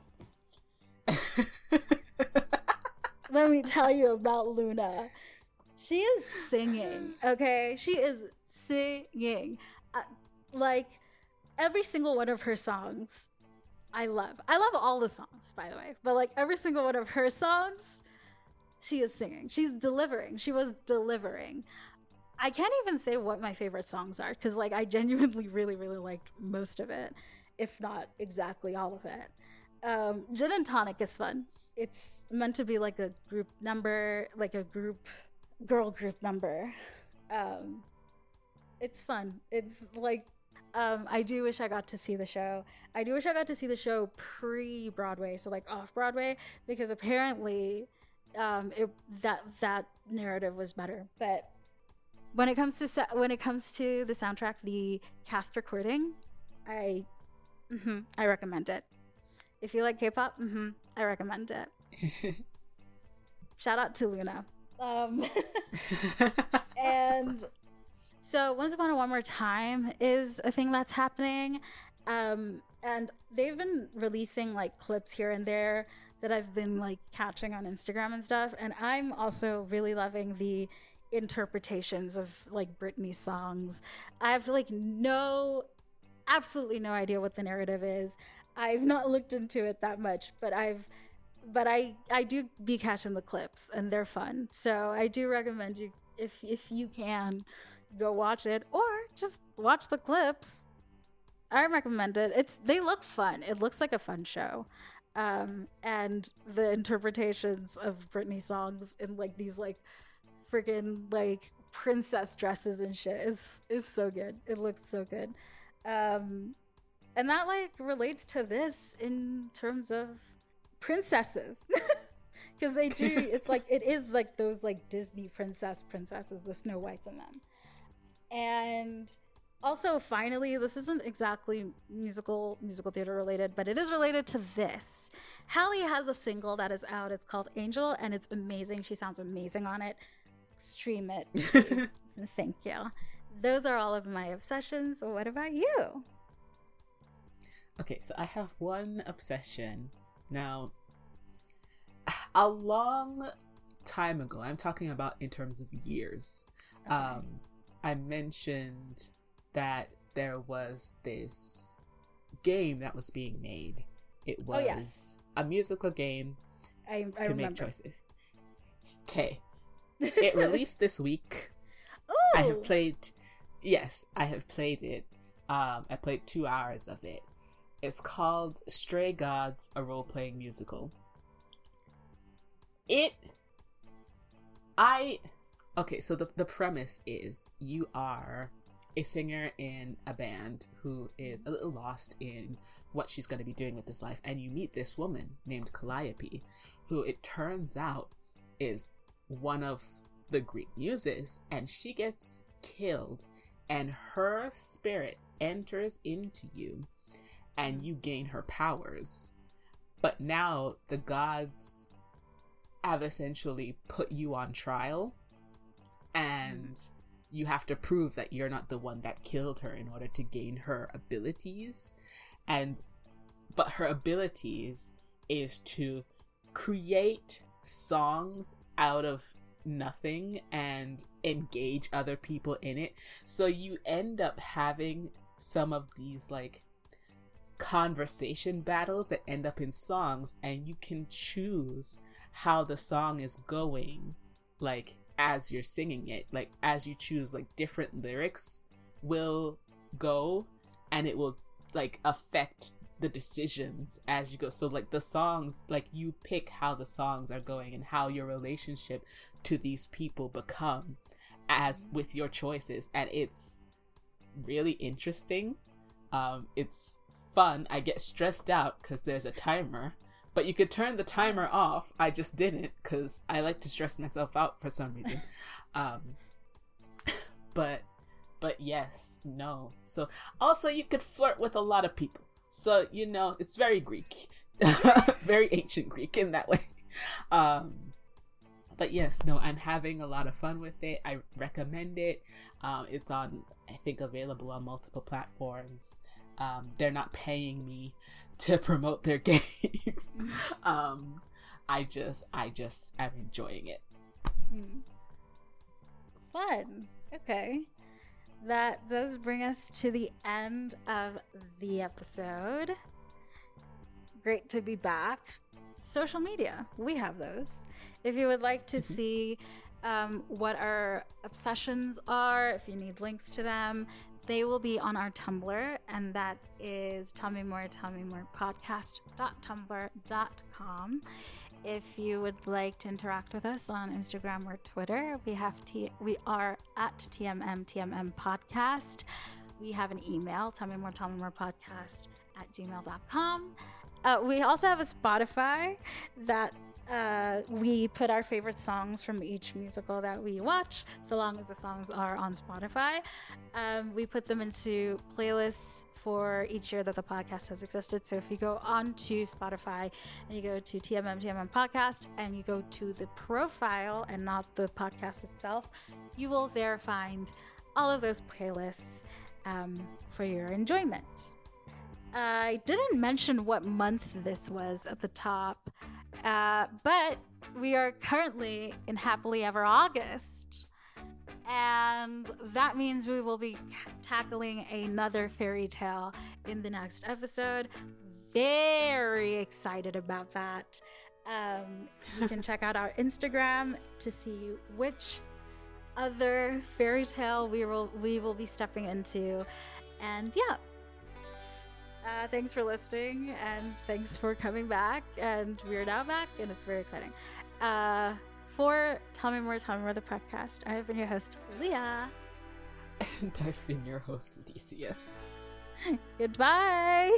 Let me tell you about Luna. She is singing, okay? She is singing. Uh, like every single one of her songs I love. I love all the songs, by the way, but like every single one of her songs, she is singing. She's delivering. She was delivering. I can't even say what my favorite songs are because, like, I genuinely really, really liked most of it, if not exactly all of it. Um, Gin and Tonic is fun. It's meant to be like a group number, like a group girl group number. Um, it's fun. It's like um, I do wish I got to see the show. I do wish I got to see the show pre Broadway, so like off Broadway, because apparently um, it, that that narrative was better. But when it comes to sa- when it comes to the soundtrack, the cast recording, I mm-hmm, I recommend it. If you like K-pop, mm-hmm, I recommend it. Shout out to Luna. Um, and so, Once Upon a One More Time is a thing that's happening. Um, and they've been releasing like clips here and there that I've been like catching on Instagram and stuff. And I'm also really loving the interpretations of like Britney songs. I have like no, absolutely no idea what the narrative is. I've not looked into it that much, but I've, but I I do be catching the clips and they're fun. So I do recommend you if if you can go watch it or just watch the clips. I recommend it. It's they look fun. It looks like a fun show. Um, and the interpretations of Britney songs in like these like freaking like princess dresses and shit is is so good. It looks so good. Um and that like relates to this in terms of princesses. Cuz they do it's like it is like those like Disney princess princesses, the Snow Whites in them. And also finally this isn't exactly musical musical theater related but it is related to this. Halle has a single that is out. It's called angel and it's amazing. She sounds amazing on it. Stream it. Thank you. Those are all of my obsessions. What about you? Okay so i have one obsession. Now a long time ago i'm talking about in terms of years okay. um i mentioned that there was this game that was being made. It was oh, yes. a musical game. I, I could make choices. Okay. It released this week. Ooh. I have played yes, I have played it. Um I played two hours of it. It's called Stray Gods, a role playing musical. It I okay, so the the premise is you are a singer in a band who is a little lost in what she's going to be doing with this life. And you meet this woman named Calliope, who it turns out is one of the Greek muses, and she gets killed, and her spirit enters into you, and you gain her powers. But now the gods have essentially put you on trial, and you have to prove that you're not the one that killed her in order to gain her abilities. And but her abilities is to create songs out of nothing and engage other people in it. So you end up having some of these like conversation battles that end up in songs and you can choose how the song is going. Like as you're singing it like as you choose like different lyrics will go and it will like affect the decisions as you go. So like the songs like you pick how the songs are going and how your relationship to these people become as with your choices. And it's really interesting. Um it's fun. I get stressed out because there's a timer but you could turn the timer off. I just didn't because I like to stress myself out for some reason. um, but but yes, no. So also you could flirt with a lot of people. So you know it's very Greek, very ancient Greek in that way. Um, but yes, no, I'm having a lot of fun with it. I recommend it. Um, it's on, I think, available on multiple platforms. Um, they're not paying me to promote their game. um, I just, I just am enjoying it. Hmm. Fun. Okay. That does bring us to the end of the episode. Great to be back. Social media, we have those. If you would like to mm-hmm. see um, what our obsessions are, if you need links to them, they will be on our Tumblr, and that is Me More, More podcast.tumblr.com. If you would like to interact with us on Instagram or Twitter, we have t- we are at TMM TMM podcast. We have an email, me more, more podcast at gmail.com. Uh, we also have a Spotify that uh, we put our favorite songs from each musical that we watch, so long as the songs are on Spotify. Um, we put them into playlists for each year that the podcast has existed. So if you go on to Spotify and you go to TMM TMM podcast and you go to the profile and not the podcast itself, you will there find all of those playlists um, for your enjoyment. I didn't mention what month this was at the top. Uh, but we are currently in Happily Ever August. And that means we will be tackling another fairy tale in the next episode. Very excited about that. Um, you can check out our Instagram to see which other fairy tale we will we will be stepping into. And yeah, uh, thanks for listening and thanks for coming back. And we're now back, and it's very exciting. Uh, for Tell Me More, Tell Me More, the podcast, I have been your host, Leah. And I've been your host, Alicia. Goodbye.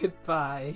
Goodbye.